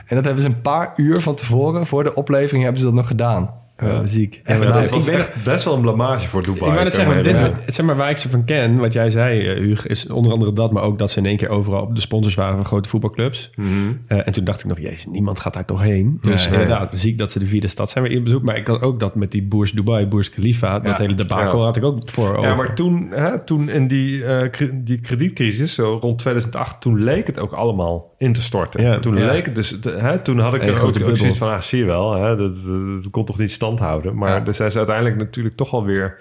En dat hebben ze een paar uur van tevoren, voor de oplevering, hebben ze dat nog gedaan. Ja, ziek. Echt Ja, ik echt best wel een blamage voor Dubai. Ik wou net zeggen, dit, wat- zeg maar waar ik ze van ken, wat jij zei, eh, Huug, is onder andere dat, maar ook dat ze in één keer overal op de sponsors waren van grote voetbalclubs. Mhm. Eh, en toen dacht ik nog, jezus, niemand gaat daar toch heen. Dus inderdaad, zie ik dat ze de vierde stad zijn weer in bezoek. Maar ik had ook dat met die Boers Dubai, Boers Khalifa, dat Ja. hele debakel Ja. had ik ook voor Ja, over. maar toen, hè, toen in die, eh, kre- die kredietcrisis, zo rond 2008, toen leek het ook allemaal in te storten. Ja. toen Ja. leek het dus, de- hè, toen had ik Een er ook grote ook zoiets van, ah, zie je wel, hè, dat, dat, dat kon toch niet stand houden. Maar Ja. er zijn ze uiteindelijk natuurlijk toch alweer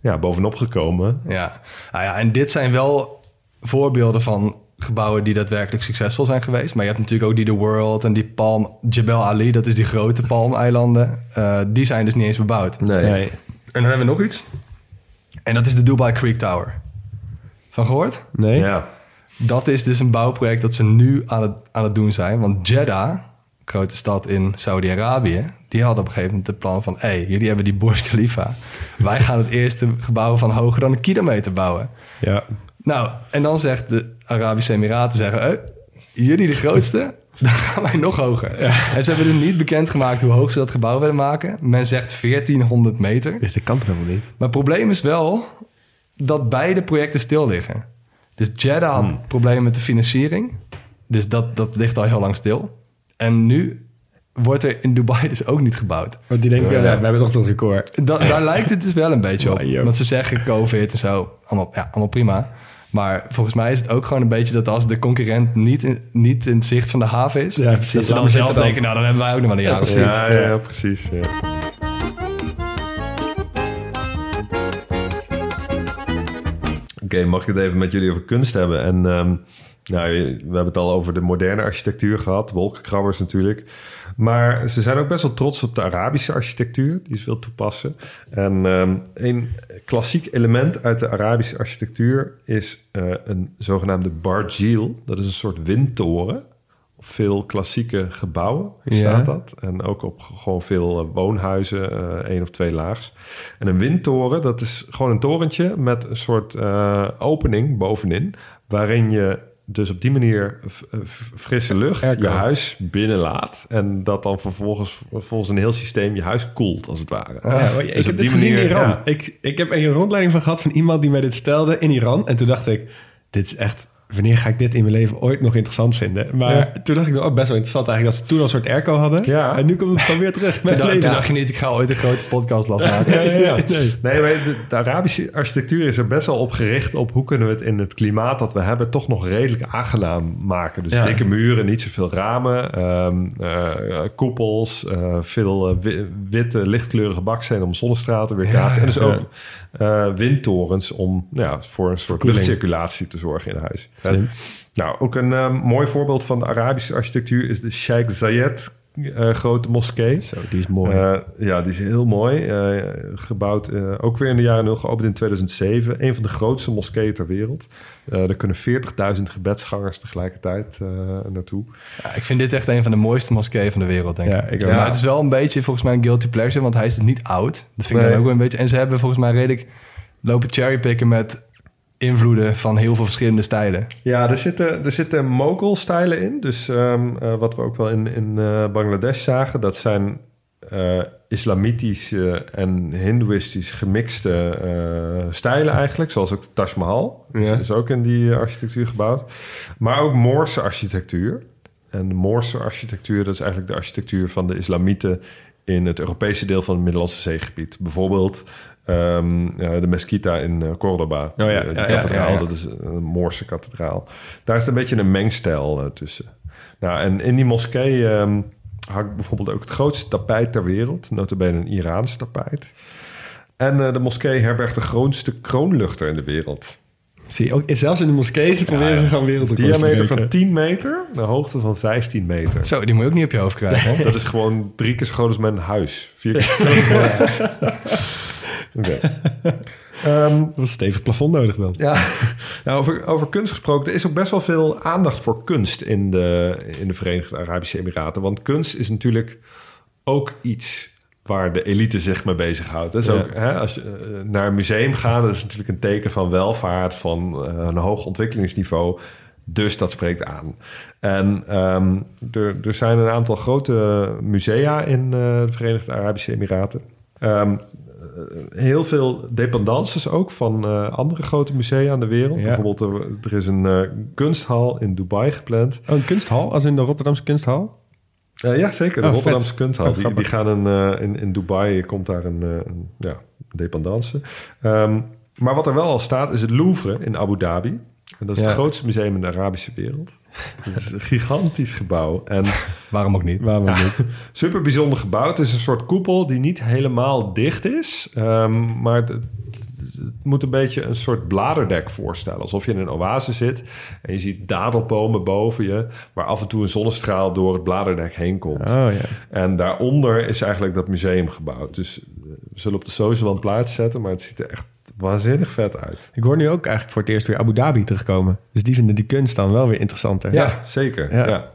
ja, bovenop gekomen. Ja. Nou ja, en dit zijn wel voorbeelden van gebouwen die daadwerkelijk succesvol zijn geweest. Maar je hebt natuurlijk ook die The World en die Palm... Jebel Ali, dat is die grote palmeilanden. Eh die zijn dus niet eens bebouwd. Nee. Nee. En dan hebben we nog iets. En dat is de Dubai Creek Tower. Van gehoord? Nee? Ja. Dat is dus een bouwproject dat ze nu aan het, aan het doen zijn. Want Jeddah, grote stad in Saudi-Arabië... die hadden op een gegeven moment het plan van... hé, hey, jullie hebben die Burj Khalifa. Wij gaan het eerste gebouw van hoger dan een kilometer bouwen. Ja. Nou, en dan zegt de Arabische Emiraten... zeggen, hey, jullie de grootste... Dan gaan wij nog hoger. En ze hebben dus niet bekendgemaakt hoe hoog ze dat gebouw willen maken. Men zegt 1400 meter. Dus dat kan toch helemaal niet? Maar het probleem is wel dat beide projecten stil liggen. Dus Jeddah had problemen met de financiering. Dus dat, dat ligt al heel lang stil. En nu wordt er in Dubai dus ook niet gebouwd. Want die denken, ja, we hebben toch dat record. Da- daar lijkt het dus wel een beetje op. Want ze zeggen COVID en zo, allemaal, ja, allemaal prima. Maar volgens mij is het ook gewoon een beetje dat als de concurrent niet in, niet in het zicht van de haven is... Ja, precies. dat ze dan zelf denken, nou dan hebben wij ook nog wel een jaar. of precies. Ja, ja, ja, precies. Oké, mag ik het even met jullie over kunst hebben? En ehm, nou, we hebben het al over de moderne architectuur gehad, wolkenkrabbers natuurlijk. Maar ze zijn ook best wel trots op de Arabische architectuur, die ze wil toepassen. En ehm, een klassiek element uit de Arabische architectuur is eh, een zogenaamde barjeel. Dat is een soort windtoren. Veel klassieke gebouwen Ja. staat dat. En ook op gewoon veel eh, woonhuizen, eh één of twee laags. En een windtoren, dat is gewoon een torentje met een soort eh, opening bovenin. Waarin je dus op die manier frisse lucht Airco. je huis binnenlaat. En dat dan vervolgens volgens een heel systeem je huis koelt, als het ware. Ja, hoor, Dus ik heb die dit gezien in manier, Iran. ja. Ik, ik heb een rondleiding van gehad van iemand die mij dit stelde in Iran. En toen dacht ik, dit is echt wanneer ga ik dit in mijn leven ooit nog interessant vinden? Maar Ja. toen dacht ik, oh, best wel interessant eigenlijk dat ze toen al een soort airco hadden. Ja. En nu komt het gewoon weer terug. Toen, Met leven. toen dacht je niet, ik ga ooit een grote podcast las maken. Ja, ja, ja. Nee. Nee, maar de, de Arabische architectuur is er best wel op gericht op hoe kunnen we het in het klimaat dat we hebben toch nog redelijk aangenaam maken. Dus dikke muren, niet zoveel ramen, ehm, eh, koepels, eh, veel eh, wi- witte, lichtkleurige bakstenen om zonnestralen te weerkaatsen. en dus ook eh, windtorens om ja, voor een soort Verkoeling. luchtcirculatie te zorgen in huis. Nou, ook een eh, mooi voorbeeld van de Arabische architectuur is de Sheikh Zayed eh, grote moskee. Zo, die is mooi. Eh, ja, die is heel mooi. Eh, gebouwd ook weer in de jaren nul, geopend in 2007. Een van de grootste moskeeën ter wereld. Er kunnen 40.000 gebedsgangers tegelijkertijd naartoe. Ja, ik vind dit echt een van de mooiste moskeeën van de wereld, denk ik. Ja, ik. Maar het is wel een beetje volgens mij een guilty pleasure, want hij is dus niet oud. Dat vind ik dan ook wel een beetje. En ze hebben volgens mij redelijk lopen cherrypicken met invloeden van heel veel verschillende stijlen. Ja, er zitten, er zitten Mogul-stijlen in. Dus ehm, eh, wat we ook wel in, in eh, Bangladesh zagen, dat zijn eh, islamitische en hindoeïstisch gemixte stijlen eigenlijk. Zoals ook Taj Mahal. Dus Ja. is ook in die architectuur gebouwd. Maar ook Moorse architectuur. En de Moorse architectuur, dat is eigenlijk de architectuur van de islamieten in het Europese deel van het Middellandse zeegebied. Bijvoorbeeld ehm, eh, de Mesquita in eh, Córdoba. ja, De- ja, de ja, kathedraal, ja, ja. dat is een Moorse kathedraal. Daar is een beetje een mengstijl eh, tussen. Nou, en in die moskee ehm, hangt bijvoorbeeld ook het grootste tapijt ter wereld. Notabene een Iraans tapijt. En eh, de moskee herbergt de grootste kroonluchter in de wereld. Zie je, ook, zelfs in de moskee ze proberen ze gewoon wereldrecords te Diameter van 10 meter, de hoogte van 15 meter. Zo, die moet je ook niet op je hoofd krijgen. Hè? Dat is gewoon drie keer zo groot als mijn huis. Vier keer zo groot Ehm, Dat was een stevig plafond nodig dan. Ja, nou, over, over kunst gesproken. Er is ook best wel veel aandacht voor kunst in de, in de Verenigde Arabische Emiraten. Want kunst is natuurlijk ook iets waar de elite zich mee bezighoudt. Dus Ja. ook, hè, als je eh, naar een museum gaat, dat is natuurlijk een teken van welvaart, van eh, een hoog ontwikkelingsniveau. Dus dat spreekt aan. En ehm, er, er zijn een aantal grote musea in eh, de Verenigde Arabische Emiraten. Ehm, heel veel dependances ook van eh, andere grote musea aan de wereld. Ja. Bijvoorbeeld, er, is een eh, kunsthal in Dubai gepland. Oh, een kunsthal, als in de Rotterdamse kunsthal? Eh, ja, zeker. De Oh, Rotterdamse vet. kunsthal. Oh, die, gaan een, eh, in, in Dubai komt daar een, eh, een ja, dependance. Ehm, maar wat er wel al staat is het Louvre in Abu Dhabi. En dat is Ja. het grootste museum in de Arabische wereld. Het is een gigantisch gebouw. En Waarom ook niet? Waarom Ja. niet? super bijzonder gebouw. Het is een soort koepel die niet helemaal dicht is. ehm, maar het, het moet een beetje een soort bladerdek voorstellen. Alsof je in een oase zit en je ziet dadelbomen boven je... waar af en toe een zonnestraal door het bladerdek heen komt. Oh ja. En daaronder is eigenlijk dat museum gebouwd. Dus eh, we zullen op de social wel een plaats zetten... maar het ziet er echt waanzinnig vet uit. Ik hoor nu ook eigenlijk voor het eerst weer Abu Dhabi terugkomen. Dus die vinden die kunst dan wel weer interessanter. Ja, zeker. Ja. Ja.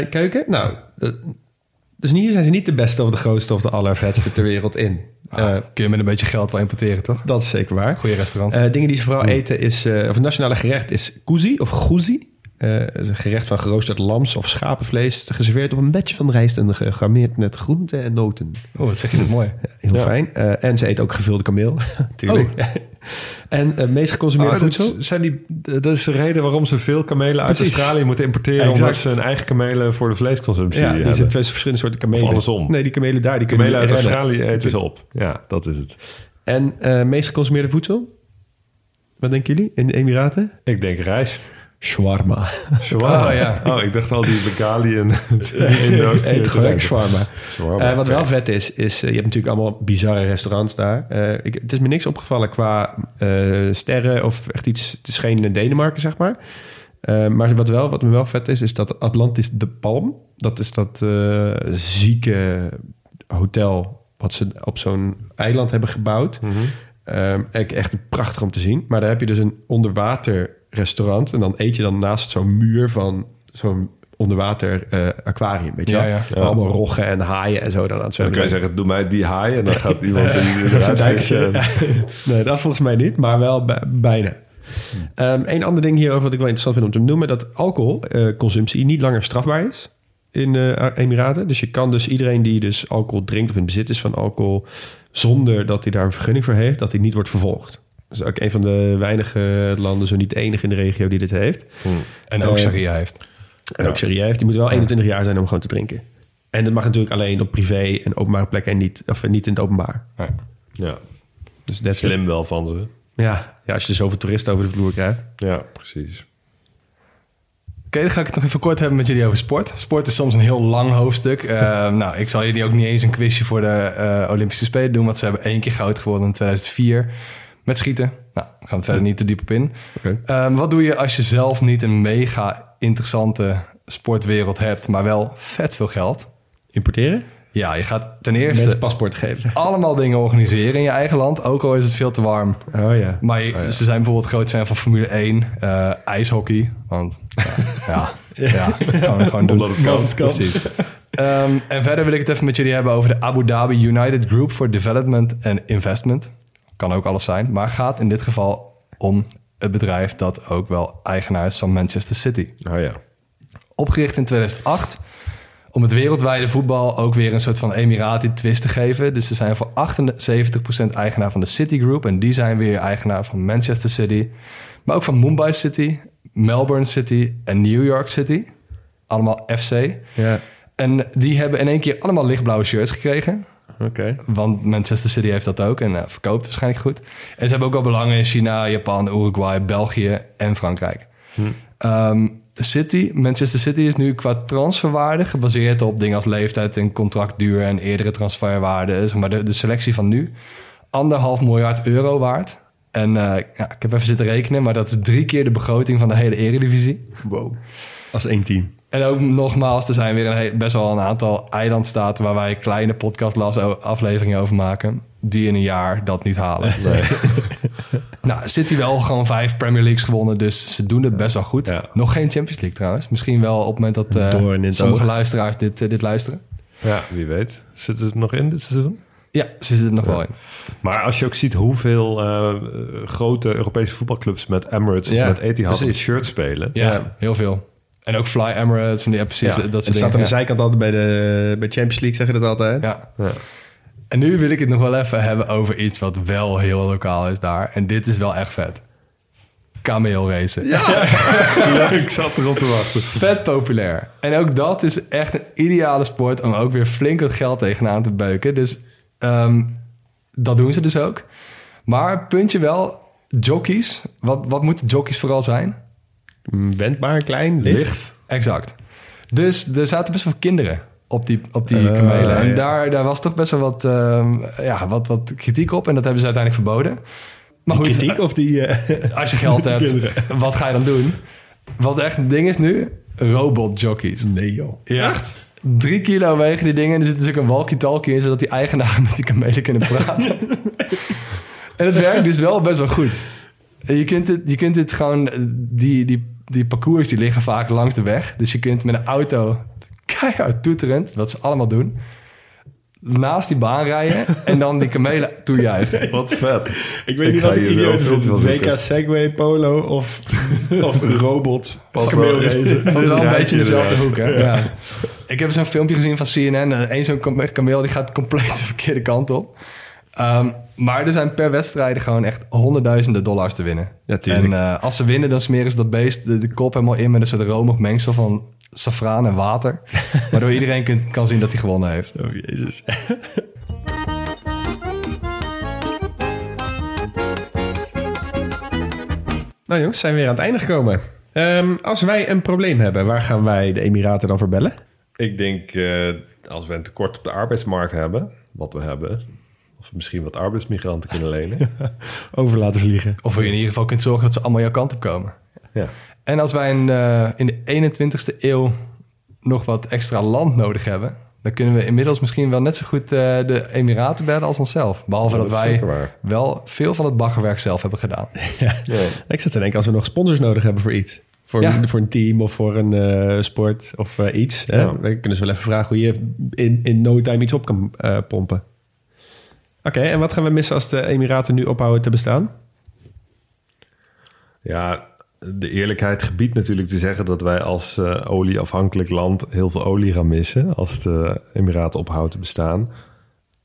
Eh, keuken? Nou, eh, dus hier zijn ze niet de beste of de grootste of de allervetste ter wereld in. Ah, Eh, kun je met een beetje geld wel importeren, toch? dat is zeker waar. Goede restaurants. Eh, dingen die ze vooral eten is... eh, of het nationale gerecht is kuzi of guzi. Eh, dat een gerecht van geroosterd lams of schapenvlees... geserveerd op een bedje van rijst en gegarmeerd met groenten en noten. oh, wat zeg je dat mooi. Heel Ja. fijn. Eh, en ze eten ook gevulde kameel, natuurlijk. en het meest geconsumeerde Oh, dat, voedsel... zijn die, dat is de reden waarom ze veel kamelen uit Precies. Australië moeten importeren... Exact. omdat ze hun eigen kamelen voor de vleesconsumptie Ja, die zijn twee verschillende soorten kamelen. Of andersom. Nee, die kamelen daar, die Kamelen uit rennen. Australië eten ze op. Ja, dat is het. En eh, meest geconsumeerde voedsel? Wat denken jullie in de Emiraten? Ik denk rijst. Shawarma. Shawarma. Ja. Oh, ik dacht al die Bengali en... Eet gewoon shawarma. Shawarma, Eh, wat wel vet is, is eh, je hebt natuurlijk allemaal bizarre restaurants daar. Eh, ik, het is me niks opgevallen qua sterren of echt iets te schenen in Denemarken, zeg maar. Maar wat, wel, wat me wel vet is, is dat Atlantis de Palm. Dat is dat zieke hotel wat ze op zo'n eiland hebben gebouwd. Mhm. Echt prachtig om te zien. Maar daar heb je dus een onderwater restaurant. En dan eet je dan naast zo'n muur van zo'n onderwater eh, aquarium. Weet je Ja, Allemaal roggen en haaien en zo dan aan het Dan zwemmen. kan je zeggen, doe mij die haai en dan gaat iemand dijkje. vissen. nee, dat volgens mij niet, maar wel bij- bijna. Ehm een ander ding hierover wat ik wel interessant vind om te noemen... dat alcoholconsumptie niet langer strafbaar is in de Emiraten. Dus je kan dus iedereen die dus alcohol drinkt of in bezit is van alcohol... zonder dat hij daar een vergunning voor heeft, dat hij niet wordt vervolgd. Dat is ook een van de weinige landen, zo niet de enige in de regio die dit heeft. En ook Eh, Sharia heeft. En ook Sharia heeft, die moet wel 21 jaar zijn om gewoon te drinken. En dat mag natuurlijk alleen op privé en openbare plekken en niet, of niet in het openbaar. Ja, Dus dat slim wel van ze. Ja, ja, als je zoveel toeristen over de vloer krijgt. Ja, precies. Oké, dan ga ik het nog even kort hebben met jullie over sport. Sport is soms een heel lang hoofdstuk. Eh, nou, ik zal jullie ook niet eens een quizje voor de eh, Olympische Spelen doen, want ze hebben één keer goud geworden in 2004 met schieten. Nou, daar gaan we verder niet te diep op in. Ehm, wat doe je als je zelf niet een mega interessante sportwereld hebt, maar wel vet veel geld? Importeren? Ja, je gaat ten eerste Mensen paspoort geven. allemaal dingen organiseren in je eigen land, ook al is het veel te warm. Oh ja. Maar je- ze zijn bijvoorbeeld groot fan van Formule 1, eh, ijshockey. Want ja, ja, ja gewoon, gewoon doen. Omdat het kan. Want Precies. Ehm, en verder wil ik het even met jullie hebben over de Abu Dhabi United Group for Development and Investment. Kan ook alles zijn, maar gaat in dit geval om het bedrijf dat ook wel eigenaar is van Manchester City. Oh ja. Opgericht in 2008 om het wereldwijde voetbal ook weer een soort van Emirati-twist te geven. Dus ze zijn voor 78% eigenaar van de Citigroup. En die zijn weer eigenaar van Manchester City. Maar ook van Mumbai City, Melbourne City en New York City. Allemaal FC. Ja, En die hebben in één keer allemaal lichtblauwe shirts gekregen. Want Manchester City heeft dat ook en eh, verkoopt waarschijnlijk goed. En ze hebben ook wel belangen in China, Japan, Uruguay, België en Frankrijk. Ehm, City, Manchester City is nu qua transferwaarde gebaseerd op dingen als leeftijd en contractduur en eerdere transferwaarden. Zeg maar de, de selectie van nu. Anderhalf miljard euro waard. En eh, ja, ik heb even zitten rekenen, maar dat is drie keer de begroting van de hele eredivisie. Wow. Als één team. En ook nogmaals, er zijn weer een best wel een aantal eilandstaten waar wij kleine podcastafleveringen over maken, die in een jaar dat niet halen. nou, City wel gewoon vijf Premier Leagues gewonnen, dus ze doen het best wel goed. Ja. Nog geen Champions League trouwens. Misschien wel op het moment dat eh, sommige oog. luisteraars dit, eh, dit luisteren. Ja, wie weet. Zit het nog in dit seizoen? Ja, ze zitten er nog wel in. Maar als je ook ziet hoeveel eh, grote Europese voetbalclubs met Emirates Ja, of met Etihad het precies. shirt spelen. Ja, heel veel. En ook Fly Emirates en die, ja, precies. Ja, dat Het soort staat aan de zijkant altijd bij de bij Champions League, zeggen dat altijd. Ja. Ja. En nu wil ik het nog wel even hebben over iets wat wel heel lokaal is daar. En dit is wel echt vet. Kameelracen. Ja. ik zat erop te wachten. Vet populair. En ook dat is echt een ideale sport om ook weer flink wat geld tegenaan te beuken. Dus ehm, dat doen ze dus ook. Maar puntje wel, jockeys. Wat, wat moeten jockeys vooral zijn? Wendbaar, klein, licht. Licht. Exact. Dus er zaten best wel veel op die, op die Oh, kamelen. En ja. daar, daar was toch best wel wat, ehm, ja, wat, wat kritiek op. En dat hebben ze uiteindelijk verboden. Maar Die goed, kritiek of die... eh, als je geld hebt, wat ga je dan doen? Wat echt een ding is nu, robotjockeys. Nee joh. Ja. Drie kilo wegen die dingen. En er zit dus ook een walkie-talkie in... zodat die eigenaren met die kamelen kunnen praten. en het werkt dus wel best wel goed. En Je kunt dit, je kunt dit gewoon... Die, die, die parcours die liggen vaak langs de weg. Dus je kunt met een auto keihard toeterend... wat ze allemaal doen... naast die baan rijden... en dan die kamelen toejuichen. Wat vet. Ik weet Ik niet wat ik hier vind. WK. Segway Polo of, of robot. Pas kameelracen. Want wel een beetje in dezelfde hoek, hè? Ja. Ik heb zo'n filmpje gezien van CNN. Eén zo'n kam- kameel die gaat compleet de verkeerde kant op. Ehm, maar er zijn per wedstrijd gewoon echt honderdduizenden dollars te winnen. Ja, tuurlijk. En eh, als ze winnen, dan smeren ze dat beest de, de kop helemaal in met een soort romig mengsel van safraan en water. waardoor iedereen kan zien dat hij gewonnen heeft. Oh jezus. nou jongens, zijn we weer aan het einde gekomen. Ehm, als wij een probleem hebben, waar gaan wij de Emiraten dan voor bellen? Ik denk, eh, als we een tekort op de arbeidsmarkt hebben, wat we hebben, of misschien wat arbeidsmigranten kunnen lenen. Over laten vliegen. Of je in ieder geval kunt zorgen dat ze allemaal jouw kant op komen. ja. En als wij in, eh, in de 21ste eeuw nog wat extra land nodig hebben, dan kunnen we inmiddels misschien wel net zo goed eh, de Emiraten bellen als onszelf. Behalve Ja, dat, wij wel veel van het baggerwerk zelf hebben gedaan. Ja. Ik zat te denken, als we nog sponsors nodig hebben voor iets. Voor, Ja. voor een team of voor een eh, sport of eh, iets. Hè? We kunnen ze wel even vragen hoe je in, in no time iets op kan pompen. Oké, en wat gaan we missen als de Emiraten nu ophouden te bestaan? Ja, de eerlijkheid gebiedt natuurlijk te zeggen dat wij als eh, olieafhankelijk land heel veel olie gaan missen als de Emiraten ophouden te bestaan.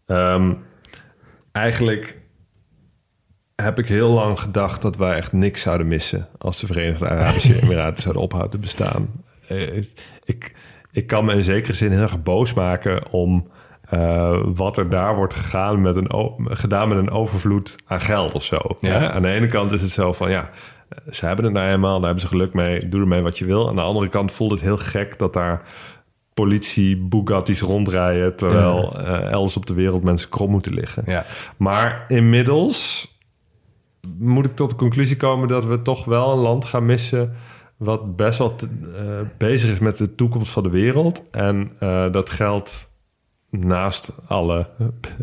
Ehm, eigenlijk heb ik heel lang gedacht dat wij echt niks zouden missen als de Verenigde Arabische Emiraten zouden ophouden te bestaan. Eh, ik, ik kan me in zekere zin heel erg boos maken om eh, wat er daar wordt gegaan met een, gedaan met een overvloed aan geld of zo. Ja. Hè? Aan de ene kant is het zo van ja, ze hebben het nou eenmaal, daar hebben ze geluk mee, doe ermee wat je wil. Aan de andere kant voelt het heel gek dat daar politie Bugattis rondrijden, terwijl eh, elders op de wereld mensen krom moeten liggen. Ja. Maar inmiddels moet ik tot de conclusie komen dat we toch wel een land gaan missen wat best wel te- eh, bezig is met de toekomst van de wereld. En dat geldt naast alle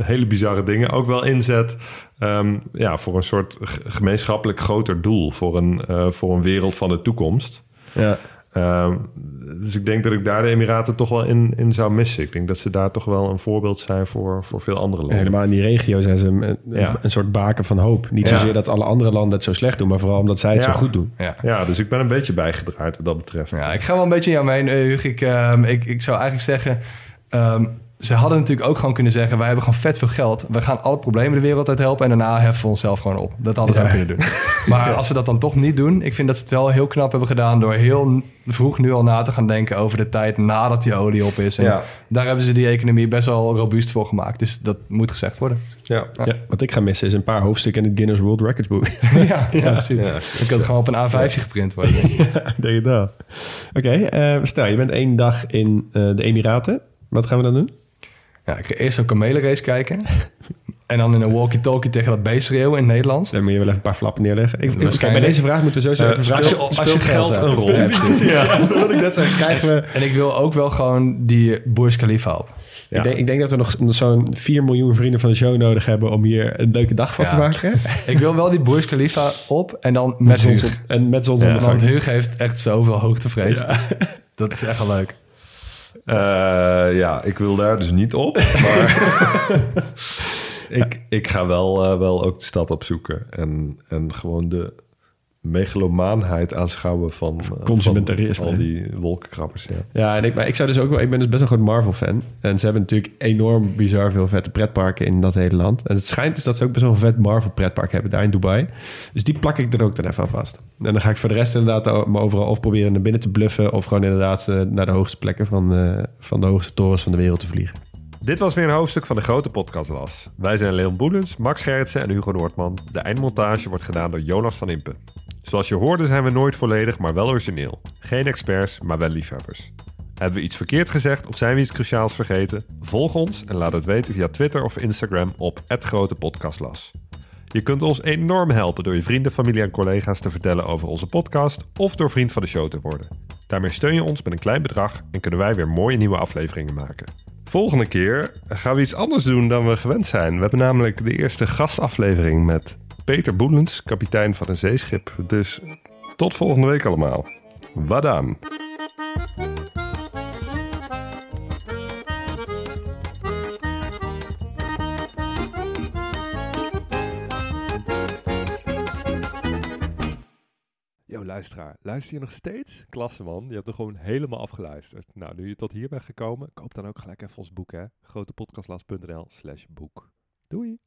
hele bizarre dingen ook wel inzet ehm, ja, voor een soort gemeenschappelijk groter doel, voor een, eh, voor een wereld van de toekomst. Ja. Ehm, dus ik denk dat ik daar de Emiraten toch wel in, in zou missen. Ik denk dat ze daar toch wel een voorbeeld zijn voor, voor veel andere landen. Helemaal in die regio zijn ze een, een- Ja. een soort baken van hoop. Niet Ja. zozeer dat alle andere landen het zo slecht doen, maar vooral omdat zij het Ja. zo goed doen. Ja. Ja, dus ik ben een beetje bijgedraaid wat dat betreft. Ja, ik ga wel een beetje in jou mee, eh, Hugo. Ik, ehm, ik, ik zou eigenlijk zeggen... ehm, ze hadden natuurlijk ook gewoon kunnen zeggen... wij hebben gewoon vet veel geld. We gaan alle problemen de wereld uit helpen... en daarna heffen we onszelf gewoon op. Dat hadden ze Ja. ook kunnen doen. Maar als ze dat dan toch niet doen... ik vind dat ze het wel heel knap hebben gedaan... door heel vroeg nu al na te gaan denken... over de tijd nadat die olie op is. En Ja. daar hebben ze die economie best wel robuust voor gemaakt. Dus dat moet gezegd worden. Ja. Ja, wat ik ga missen is een paar hoofdstukken in het Guinness World Records boek. ja, ja, precies. Ik kan het gewoon op een A5 geprint worden. denk je dat? Oké, eh, stel je bent één dag in eh, de Emiraten. Wat gaan we dan doen? Ja, ik ga eerst zo'n kamelenrace kijken. En dan in een walkie-talkie tegen dat beest schreeuwen in het Nederlands. Dan moet je wel even een paar flappen neerleggen. Ik, kijk, bij deze vraag moeten we sowieso Eh, even vragen. als je- als je geld een hebt. rol. Ja, precies. ja, dat ik net zeggen. Krijgen we... En ik wil ook wel gewoon die Burj Khalifa op. Ja. Ik, denk, ik denk dat we nog zo'n 4 miljoen vrienden van de show nodig hebben... om hier een leuke dag van Ja. te maken. Ik wil wel die Burj Khalifa op en dan met Zons- Huug. en met zonsondergang. Want Huug heeft echt zoveel hoogtevrees. Dat is echt wel leuk. Eh, ja, ik wil daar dus niet op. Maar ik, ik ga wel, eh, wel ook de stad opzoeken. En, en gewoon de megalomaanheid aanschouwen van, eh, Consumentarisme. van al die wolkenkrabbers. Ja. Ja, en ik, maar ik zou dus ook wel, ik ben dus best wel een groot Marvel-fan. En ze hebben natuurlijk enorm bizar veel vette pretparken in dat hele land. En het schijnt dus dat ze ook best wel een vet Marvel-pretpark hebben daar in Dubai. Dus die plak ik er ook dan even aan vast. En dan ga ik voor de rest inderdaad me overal of proberen naar binnen te bluffen... of gewoon inderdaad eh, naar de hoogste plekken van, eh, van de hoogste torens van de wereld te vliegen. Dit was weer een hoofdstuk van de grote podcastlas. Wij zijn Leon Boelens, Max Gerritsen en Hugo Noordman. De eindmontage wordt gedaan door Jonas van Impen. Zoals je hoorde zijn we nooit volledig, maar wel origineel. Geen experts, maar wel liefhebbers. Hebben we iets verkeerd gezegd of zijn we iets cruciaals vergeten? Volg ons en laat het weten via Twitter of Instagram op @grotepodcastlas. Je kunt ons enorm helpen door je vrienden, familie en collega's te vertellen over onze podcast of door vriend van de show te worden. Daarmee steun je ons met een klein bedrag en kunnen wij weer mooie nieuwe afleveringen maken. Volgende keer gaan we iets anders doen dan we gewend zijn. We hebben namelijk de eerste gastaflevering met Peter Boelens, kapitein van een zeeschip. Dus tot volgende week allemaal. Yo, luisteraar. Luister je nog steeds? Klasse man, je hebt er gewoon helemaal afgeluisterd. Nou, nu je tot hier bent gekomen, koop dan ook gelijk even ons boek hè. grotepodcastlas.nl slash boek. Doei!